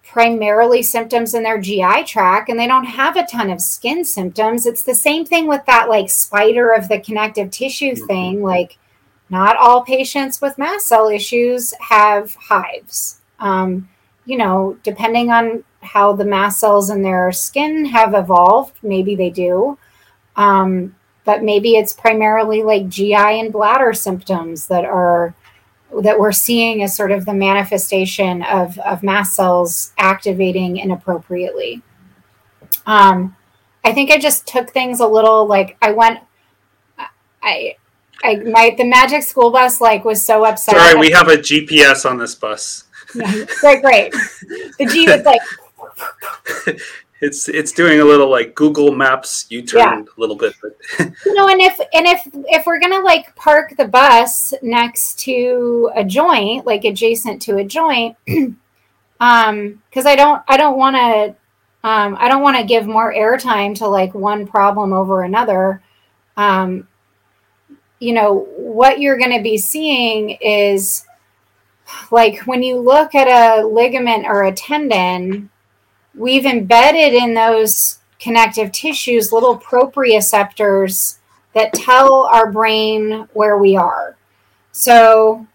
primarily symptoms in their GI tract and they don't have a ton of skin symptoms. It's the same thing with that like spider of the connective tissue mm-hmm. thing. Like, not all patients with mast cell issues have hives. Um, you know, depending on how the mast cells in their skin have evolved, maybe they do. Um, but maybe it's primarily like GI and bladder symptoms that are that we're seeing as sort of the manifestation of, of mast cells activating inappropriately. Um, I think I just took things a little like I went, I, I, my, the magic school bus like was so upset. Sorry, we have a GPS on this bus. Yeah, great, great. The G was like, [LAUGHS] it's it's doing a little like Google Maps U-turn yeah. a little bit, [LAUGHS] you know, and if and if if we're gonna like park the bus next to a joint, like adjacent to a joint, [CLEARS THROAT] um, because I don't I don't want to um, I don't want to give more airtime to like one problem over another. Um, you know what you're going to be seeing is like when you look at a ligament or a tendon we've embedded in those connective tissues little proprioceptors that tell our brain where we are. So,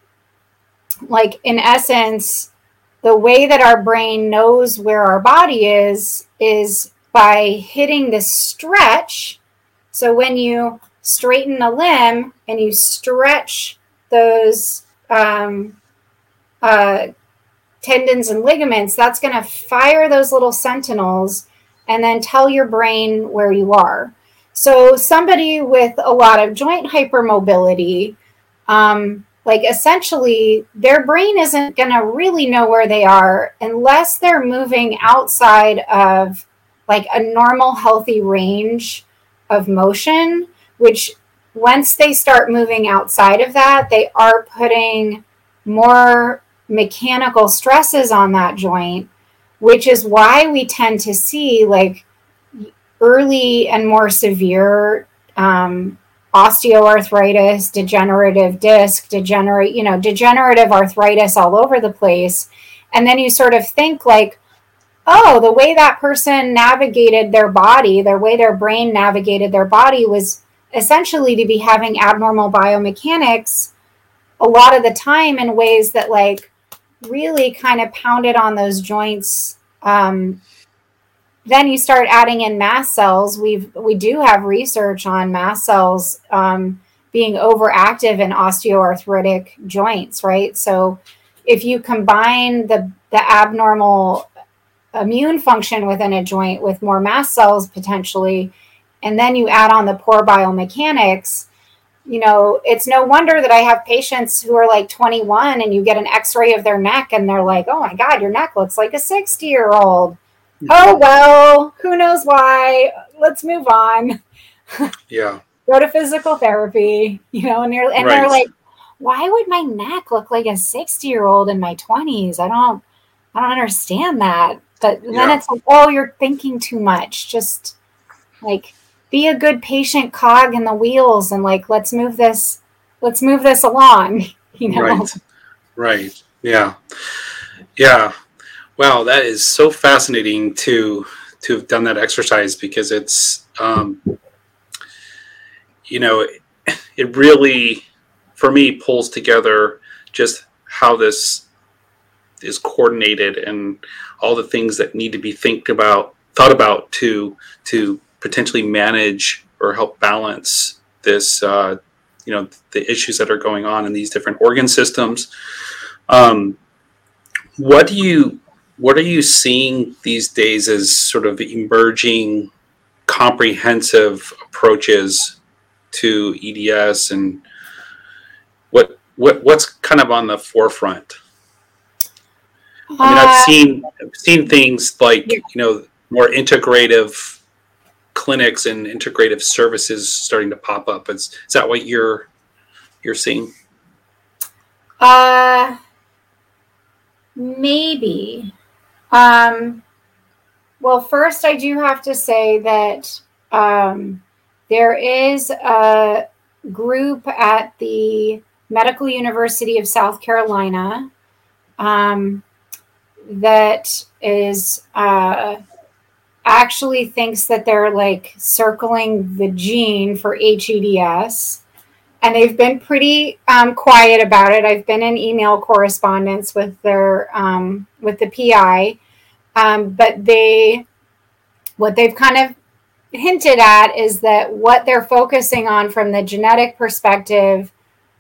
like in essence, the way that our brain knows where our body is is by hitting this stretch. So, when you straighten a limb and you stretch those um, uh, tendons and ligaments, that's going to fire those little sentinels and then tell your brain where you are. So, somebody with a lot of joint hypermobility, um, like essentially, their brain isn't going to really know where they are unless they're moving outside of like a normal, healthy range of motion, which once they start moving outside of that, they are putting more mechanical stresses on that joint, which is why we tend to see like early and more severe um, osteoarthritis, degenerative disc, degenerate, you know, degenerative arthritis all over the place. And then you sort of think like, oh, the way that person navigated their body, the way their brain navigated their body was essentially to be having abnormal biomechanics a lot of the time in ways that like really kind of pounded on those joints. Um, then you start adding in mast cells. We've we do have research on mast cells um, being overactive in osteoarthritic joints, right? So if you combine the the abnormal immune function within a joint with more mast cells potentially, and then you add on the poor biomechanics, you know, it's no wonder that I have patients who are like 21 and you get an x ray of their neck and they're like, oh my God, your neck looks like a 60 year old. Oh, well, who knows why? Let's move on. [LAUGHS] Yeah. Go to physical therapy, you know, and they're, and right. they're like, why would my neck look like a 60 year old in my 20s? I don't, I don't understand that. But then yeah. it's like, oh, you're thinking too much. Just like, be a good patient cog in the wheels and like let's move this let's move this along [LAUGHS] you know? Right. Right. Yeah. Yeah. Wow that is so fascinating to to have done that exercise because it's um you know it really for me pulls together just how this is coordinated and all the things that need to be think about thought about to to potentially manage or help balance this, uh, you know, the issues that are going on in these different organ systems. Um, what do you what are you seeing these days as sort of emerging comprehensive approaches to EDS and what what what's kind of on the forefront? I mean, I've uh, seen I've seen things like you know more integrative clinics and integrative services starting to pop up. Is, is that what you're you're seeing? Uh, Maybe. Um, well, first, I do have to say that um, there is a group at the Medical University of South Carolina um, that is uh, actually thinks that they're like circling the gene for HEDS. And they've been pretty um, quiet about it. I've been in email correspondence with their um, with the PI, um, but they what they've kind of hinted at is that what they're focusing on from the genetic perspective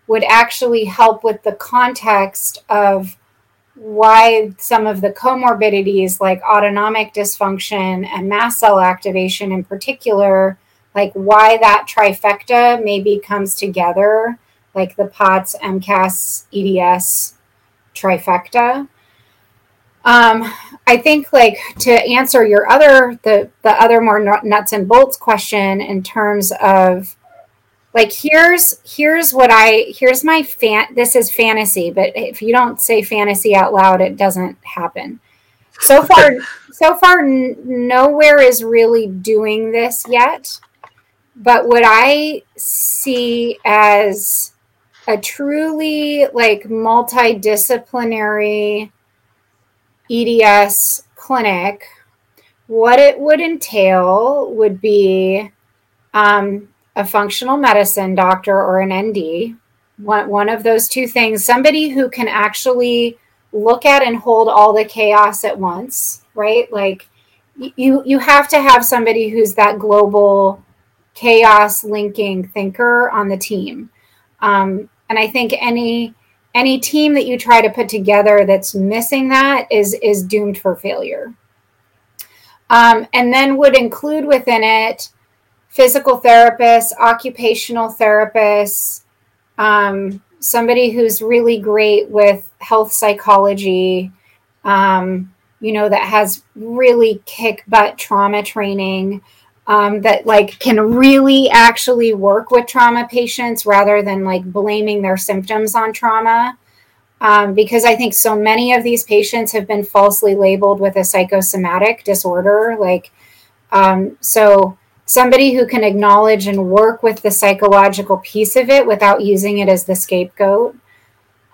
would actually help with the context of why some of the comorbidities like autonomic dysfunction and mast cell activation in particular like why that trifecta maybe comes together like the pots mcas eds trifecta. Um, i think like to answer your other the the other more nuts and bolts question in terms of like here's here's what i here's my fan this is fantasy but if you don't say fantasy out loud it doesn't happen. So far so far n- nowhere is really doing this yet but what i see as a truly like multidisciplinary eds clinic what it would entail would be um, a functional medicine doctor or an ND, one, one of those two things, somebody who can actually look at and hold all the chaos at once, right? Like you you have to have somebody who's that global chaos linking thinker on the team. Um, and I think any any team that you try to put together that's missing that is is doomed for failure. Um, and then would include within it physical therapists, occupational therapists, um, somebody who's really great with health psychology, um, you know, that has really kick butt trauma training. Um, that like can really actually work with trauma patients rather than like blaming their symptoms on trauma um, because i think so many of these patients have been falsely labeled with a psychosomatic disorder like um, so somebody who can acknowledge and work with the psychological piece of it without using it as the scapegoat.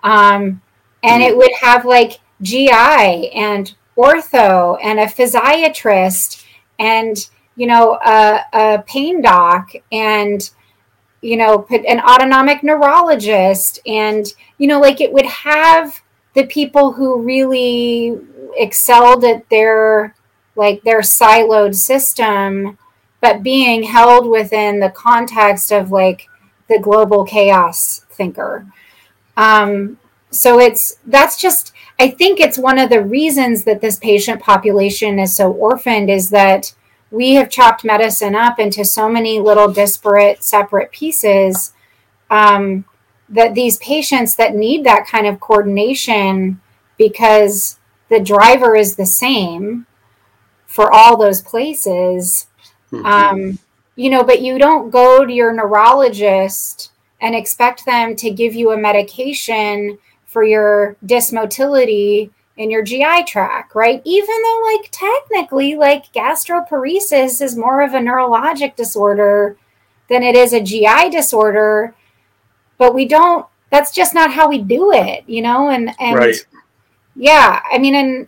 Um, and it would have like GI and ortho and a physiatrist and, you know, a, a pain doc and, you know, an autonomic neurologist. And, you know, like it would have the people who really excelled at their like their siloed system but being held within the context of like the global chaos thinker. Um, so it's that's just I think it's one of the reasons that this patient population is so orphaned is that we have chopped medicine up into so many little disparate, separate pieces um, that these patients that need that kind of coordination because the driver is the same for all those places Mm-hmm. Um, you know, but you don't go to your neurologist and expect them to give you a medication for your dysmotility in your GI tract, right? Even though, like, technically, like, gastroparesis is more of a neurologic disorder than it is a GI disorder, but we don't, that's just not how we do it, you know? And, and, right. yeah, I mean, and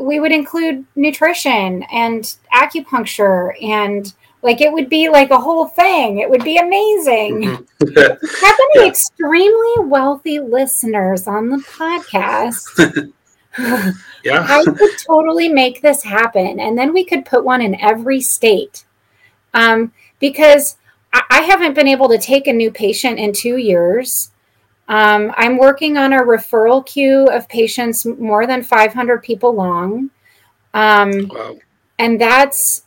we would include nutrition and acupuncture and like it would be like a whole thing. It would be amazing. Mm-hmm. [LAUGHS] Have any yeah. extremely wealthy listeners on the podcast. [LAUGHS] yeah. I could totally make this happen. And then we could put one in every state. Um, because I, I haven't been able to take a new patient in two years. Um, I'm working on a referral queue of patients more than 500 people long. Um, wow. And that's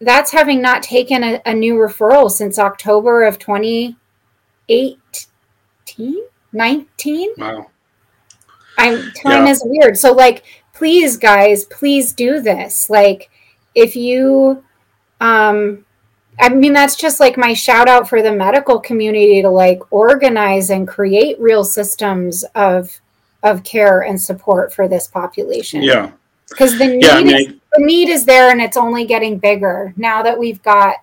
that's having not taken a, a, new referral since October of 2018, 19. Wow. I'm time yeah. is weird. So like, please guys, please do this. Like if you um I mean, that's just like my shout out for the medical community to like organize and create real systems of of care and support for this population. Yeah. Because the need, yeah, I mean, is, the need is there and it's only getting bigger now that we've got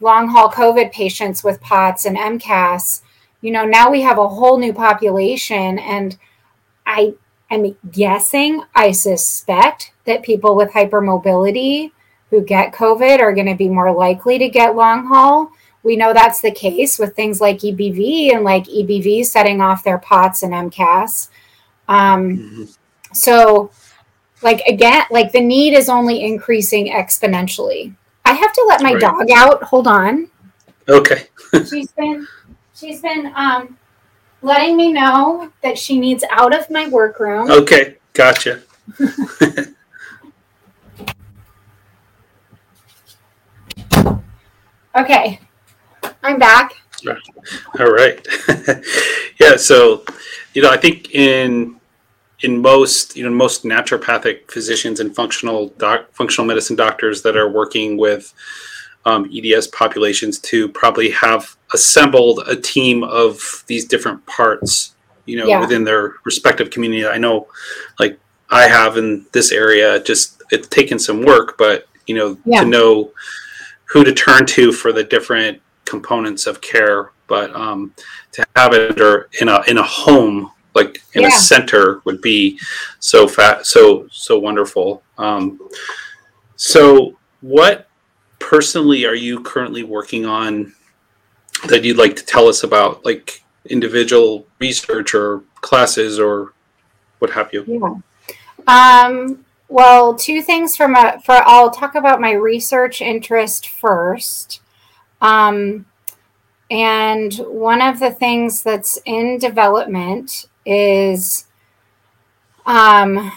long haul COVID patients with POTS and MCAS. You know, now we have a whole new population. And I am guessing, I suspect that people with hypermobility who get COVID are going to be more likely to get long haul. We know that's the case with things like EBV and like EBV setting off their POTS and MCAS. Um, mm-hmm. So, like again, like the need is only increasing exponentially. I have to let my right. dog out. Hold on. Okay. [LAUGHS] she's been she's been um, letting me know that she needs out of my workroom. Okay, gotcha. [LAUGHS] okay, I'm back. All right. [LAUGHS] yeah. So, you know, I think in in most you know most naturopathic physicians and functional doc, functional medicine doctors that are working with um, EDS populations to probably have assembled a team of these different parts, you know, yeah. within their respective community. I know, like I have in this area, just it's taken some work, but you know, yeah. to know who to turn to for the different components of care, but um, to have it or in a in a home like in yeah. a center would be so fat so so wonderful. Um, so what personally are you currently working on that you'd like to tell us about like individual research or classes or what have you? Yeah. Um, well two things from a for i'll talk about my research interest first um, and one of the things that's in development is um,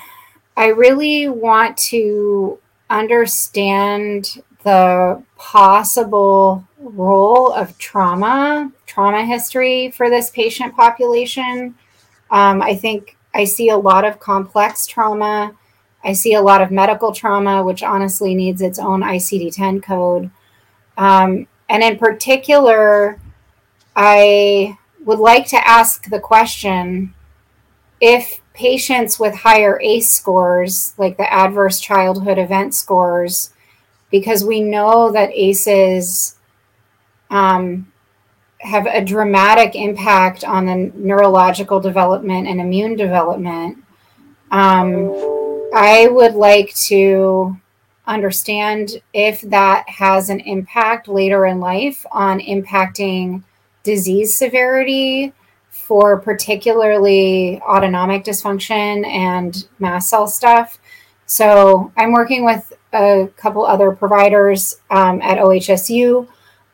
I really want to understand the possible role of trauma, trauma history for this patient population. Um, I think I see a lot of complex trauma. I see a lot of medical trauma, which honestly needs its own ICD 10 code. Um, and in particular, I would like to ask the question if patients with higher ACE scores, like the adverse childhood event scores, because we know that ACEs um, have a dramatic impact on the neurological development and immune development. Um, I would like to understand if that has an impact later in life on impacting disease severity for particularly autonomic dysfunction and mast cell stuff. So I'm working with a couple other providers um, at OHSU,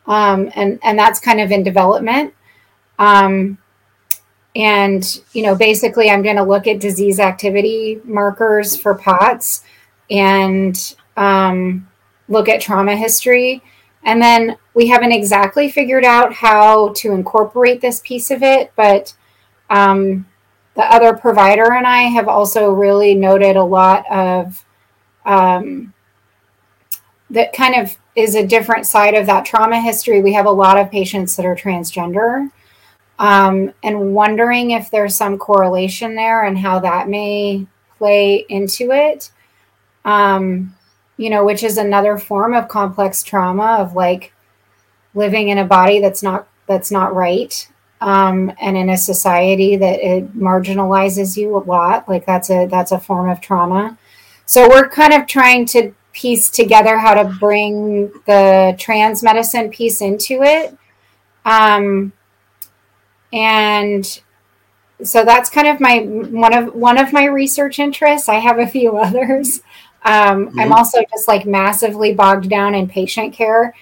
um, and and that's kind of in development. Um, and you know, basically, I'm going to look at disease activity markers for POTS and um, look at trauma history and then we haven't exactly figured out how to incorporate this piece of it, but um, the other provider and I have also really noted a lot of um, that kind of is a different side of that trauma history. We have a lot of patients that are transgender. Um, and wondering if there's some correlation there and how that may play into it. Um, you know, which is another form of complex trauma of like living in a body that's not that's not right um, and in a society that it marginalizes you a lot. Like that's a that's a form of trauma. So we're kind of trying to piece together how to bring the trans medicine piece into it. Um, and so that's kind of my one of one of my research interests i have a few [LAUGHS] others um, mm-hmm. I'm also just like massively bogged down in patient care.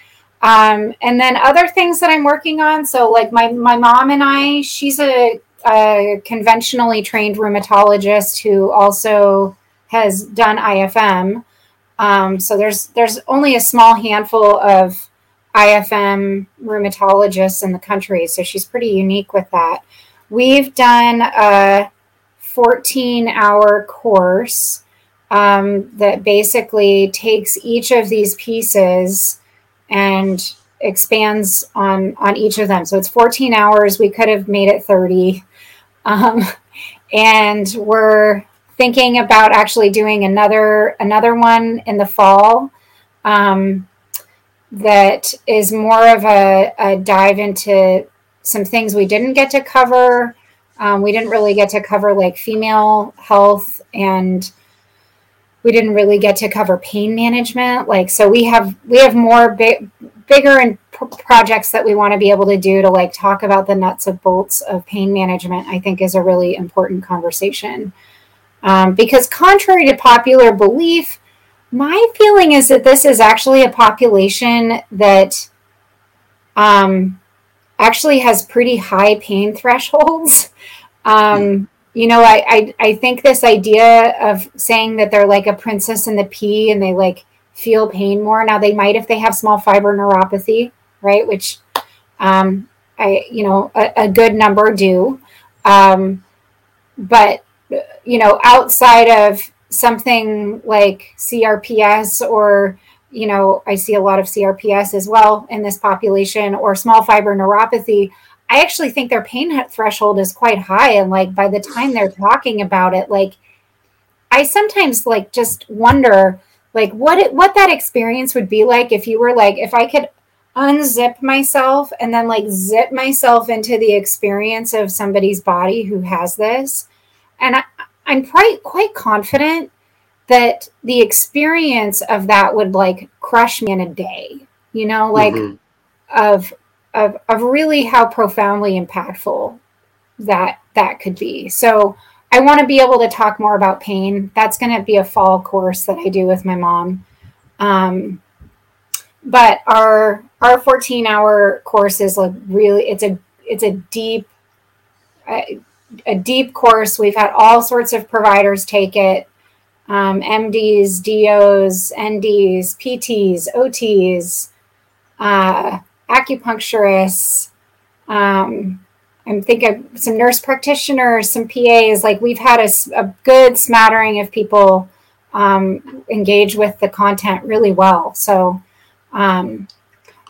Um, and then other things that I'm working on. So, like my my mom and I, she's a, a conventionally trained rheumatologist who also has done IFM. Um, so there's there's only a small handful of IFM rheumatologists in the country. So she's pretty unique with that. We've done a 14 hour course um, that basically takes each of these pieces and expands on on each of them. So it's 14 hours. We could have made it 30. Um, and we're thinking about actually doing another another one in the fall um, that is more of a, a, dive into some things we didn't get to cover. Um, we didn't really get to cover like female health and we didn't really get to cover pain management like so we have we have more big bigger and projects that we want to be able to do to like talk about the nuts and bolts of pain management i think is a really important conversation um, because contrary to popular belief my feeling is that this is actually a population that um, actually has pretty high pain [LAUGHS] thresholds um, you know, I, I I think this idea of saying that they're like a princess in the pea and they like feel pain more. Now they might if they have small fiber neuropathy, right? Which um, I you know a, a good number do, um, but you know outside of something like CRPS or you know I see a lot of CRPS as well in this population or small fiber neuropathy. I actually think their pain threshold is quite high. And like by the time they're talking about it, like I sometimes like just wonder like what it, what that experience would be like if you were like if I could unzip myself and then like zip myself into the experience of somebody's body who has this. And I, I'm quite quite confident that the experience of that would like crush me in a day. You know, like mm-hmm. of of, of really how profoundly impactful that that could be. So I want to be able to talk more about pain. That's going to be a fall course that I do with my mom. Um, but our our 14 hour course is like really it's a it's a deep a, a deep course. We've had all sorts of providers take it. Um, MDs, DOs, NDs, PTs, OTs, uh, acupuncturists. Um, I'm thinking some nurse practitioners, some PAs. Like we've had a, a good smattering of people um, engage with the content really well. So um,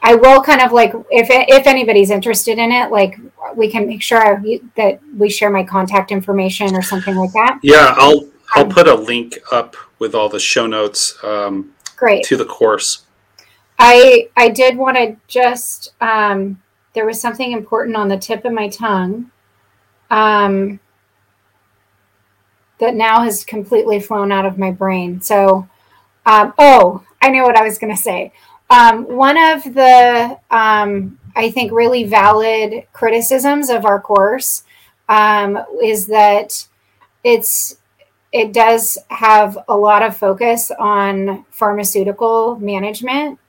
I will kind of like if if anybody's interested in it, like we can make sure that we share my contact information or something like that. Yeah, I'll I'll um, put a link up with all the show notes. Um, great to the course. I I did want to just um, there was something important on the tip of my tongue um, that now has completely flown out of my brain. So, um, oh, I know what I was going to say. Um, one of the um, I think really valid criticisms of our course um, is that it's it does have a lot of focus on pharmaceutical management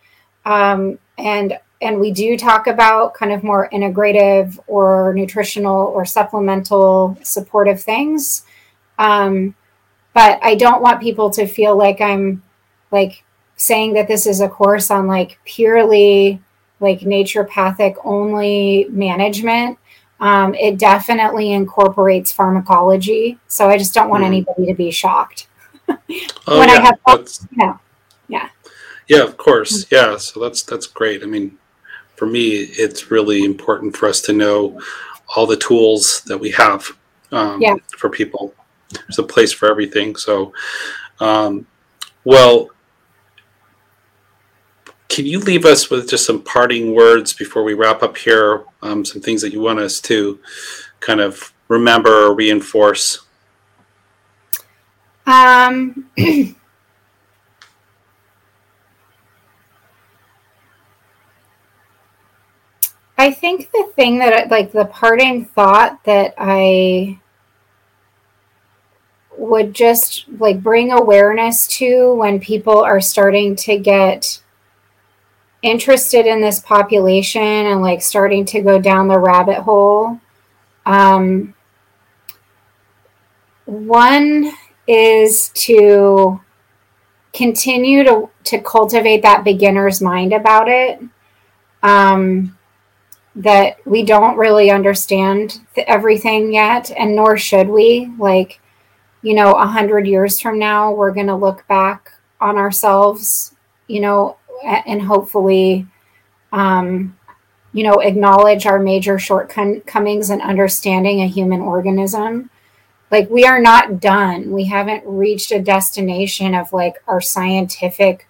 um, and and we do talk about kind of more integrative or nutritional or supplemental supportive things. Um, but I don't want people to feel like I'm like saying that this is a course on like purely like naturopathic only management. Um, it definitely incorporates pharmacology. So I just don't want mm. anybody to be shocked oh, when yeah. I have, you know, yeah. Yeah, of course. Mm. Yeah, so that's that's great. I mean, for me, it's really important for us to know all the tools that we have um, yeah. for people. There's a place for everything. So, um, well, can you leave us with just some parting words before we wrap up here? Um, some things that you want us to kind of remember or reinforce. Um. [CLEARS THROAT] I think the thing that, like, the parting thought that I would just like bring awareness to when people are starting to get interested in this population and like starting to go down the rabbit hole. Um, one is to continue to, to cultivate that beginner's mind about it. Um, that we don't really understand everything yet, and nor should we. Like, you know, a hundred years from now, we're going to look back on ourselves, you know, and hopefully, um, you know, acknowledge our major shortcomings in understanding a human organism. like we are not done we haven't reached a destination of like our scientific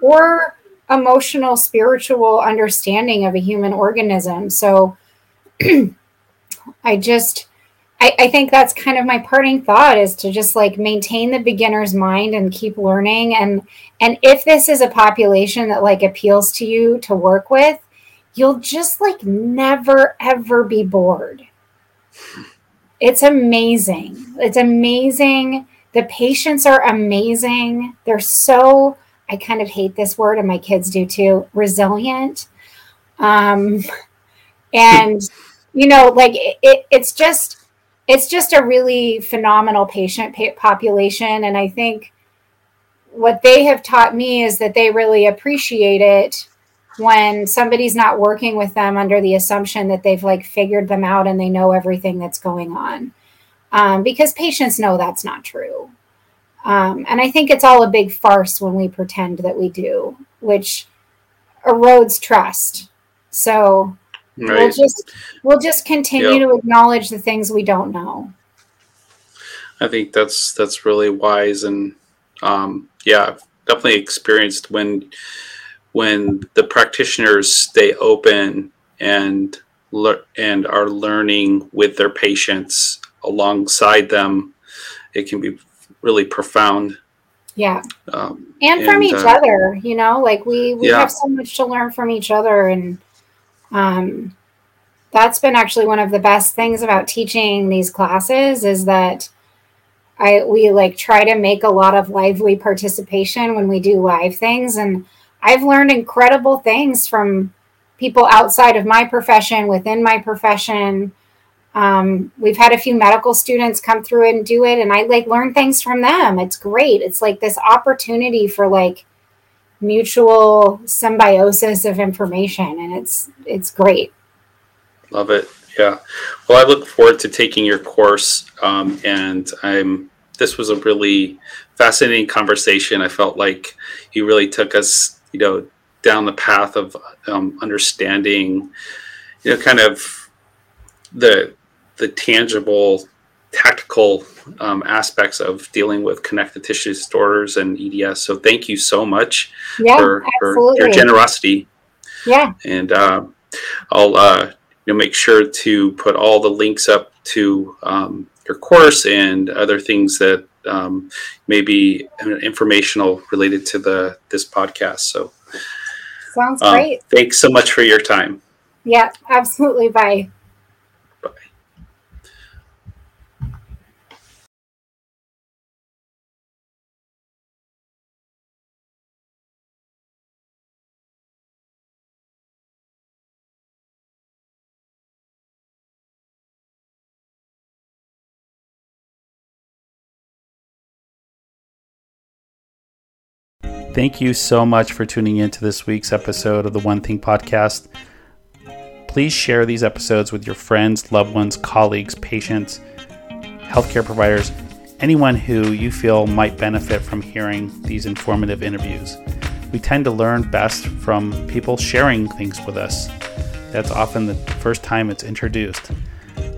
or emotional spiritual understanding of a human organism so [CLEARS THROAT] i just I, I think that's kind of my parting thought is to just like maintain the beginner's mind and keep learning. And and if this is a population that like appeals to you to work with you'll just like never ever be bored. It's amazing. It's amazing. The patients are amazing. They're so i kind of hate this word and my kids do too resilient. Um [LAUGHS] and you know like it, it it's just it's just a really phenomenal patient population. And I think what they have taught me is that they really appreciate it when somebody's not working with them under the assumption that they've like figured them out and they know everything that's going on. Um, because patients know that's not true. Um, and I think it's all a big farce when we pretend that we do, which erodes trust. So Right. We'll just we'll just continue yep. to acknowledge the things we don't know. I think that's that's really wise and um, yeah, I've definitely experienced when when the practitioners stay open and le- and are learning with their patients alongside them, it can be really profound. Yeah. Um, and from each uh, other, you know, like we we yeah. have so much to learn from each other and um, that's been actually one of the best things about teaching these classes is that I we like try to make a lot of lively participation when we do live things. And I've learned incredible things from people outside of my profession within my profession. Um, we've had a few medical students come through and do it. And i like learn things from them. It's great. It's like this opportunity for like mutual symbiosis of information and it's it's great. Love it yeah. Well i look forward to taking your course um, and i'm this was a really fascinating conversation. I felt like you really took us you know down the path of um, understanding you know kind of the the tangible tactical um, aspects of dealing with connective tissue disorders and EDS. So thank you so much yeah, for, for, your generosity. Yeah. And uh, I'll uh, you know, make sure to put all the links up to um, your course and other things that um, may be informational related to the this podcast. So sounds um, great. Thanks so much for your time. Yeah, absolutely. Bye. Thank you so much for tuning in to this week's episode of the One Thing Podcast. Please share these episodes with your friends, loved ones, colleagues, patients, healthcare providers, anyone who you feel might benefit from hearing these informative interviews. We tend to learn best from people sharing things with us. That's often the first time it's introduced.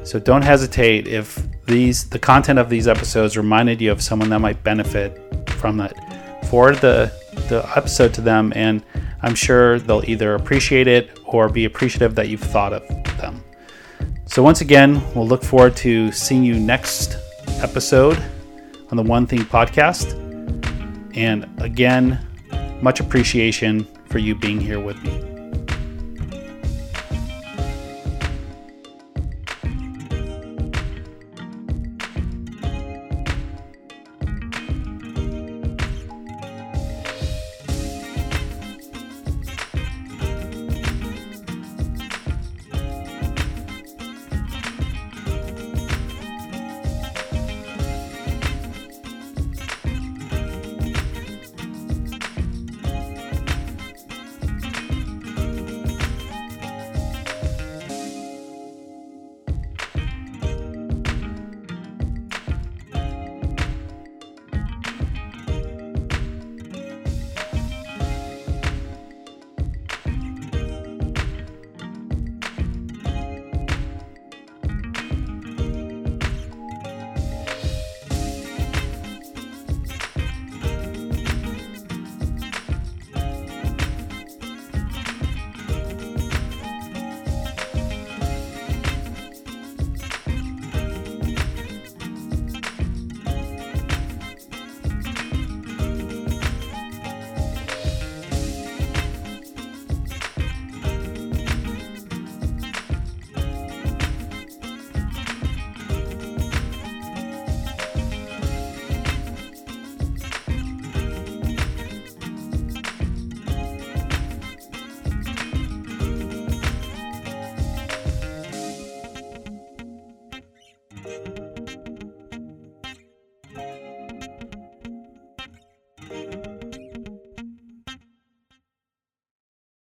So don't hesitate if these the content of these episodes reminded you of someone that might benefit from that. Forward the the episode to them, and I'm sure they'll either appreciate it or be appreciative that you've thought of them. So, once again, we'll look forward to seeing you next episode on the One Thing podcast. And again, much appreciation for you being here with me.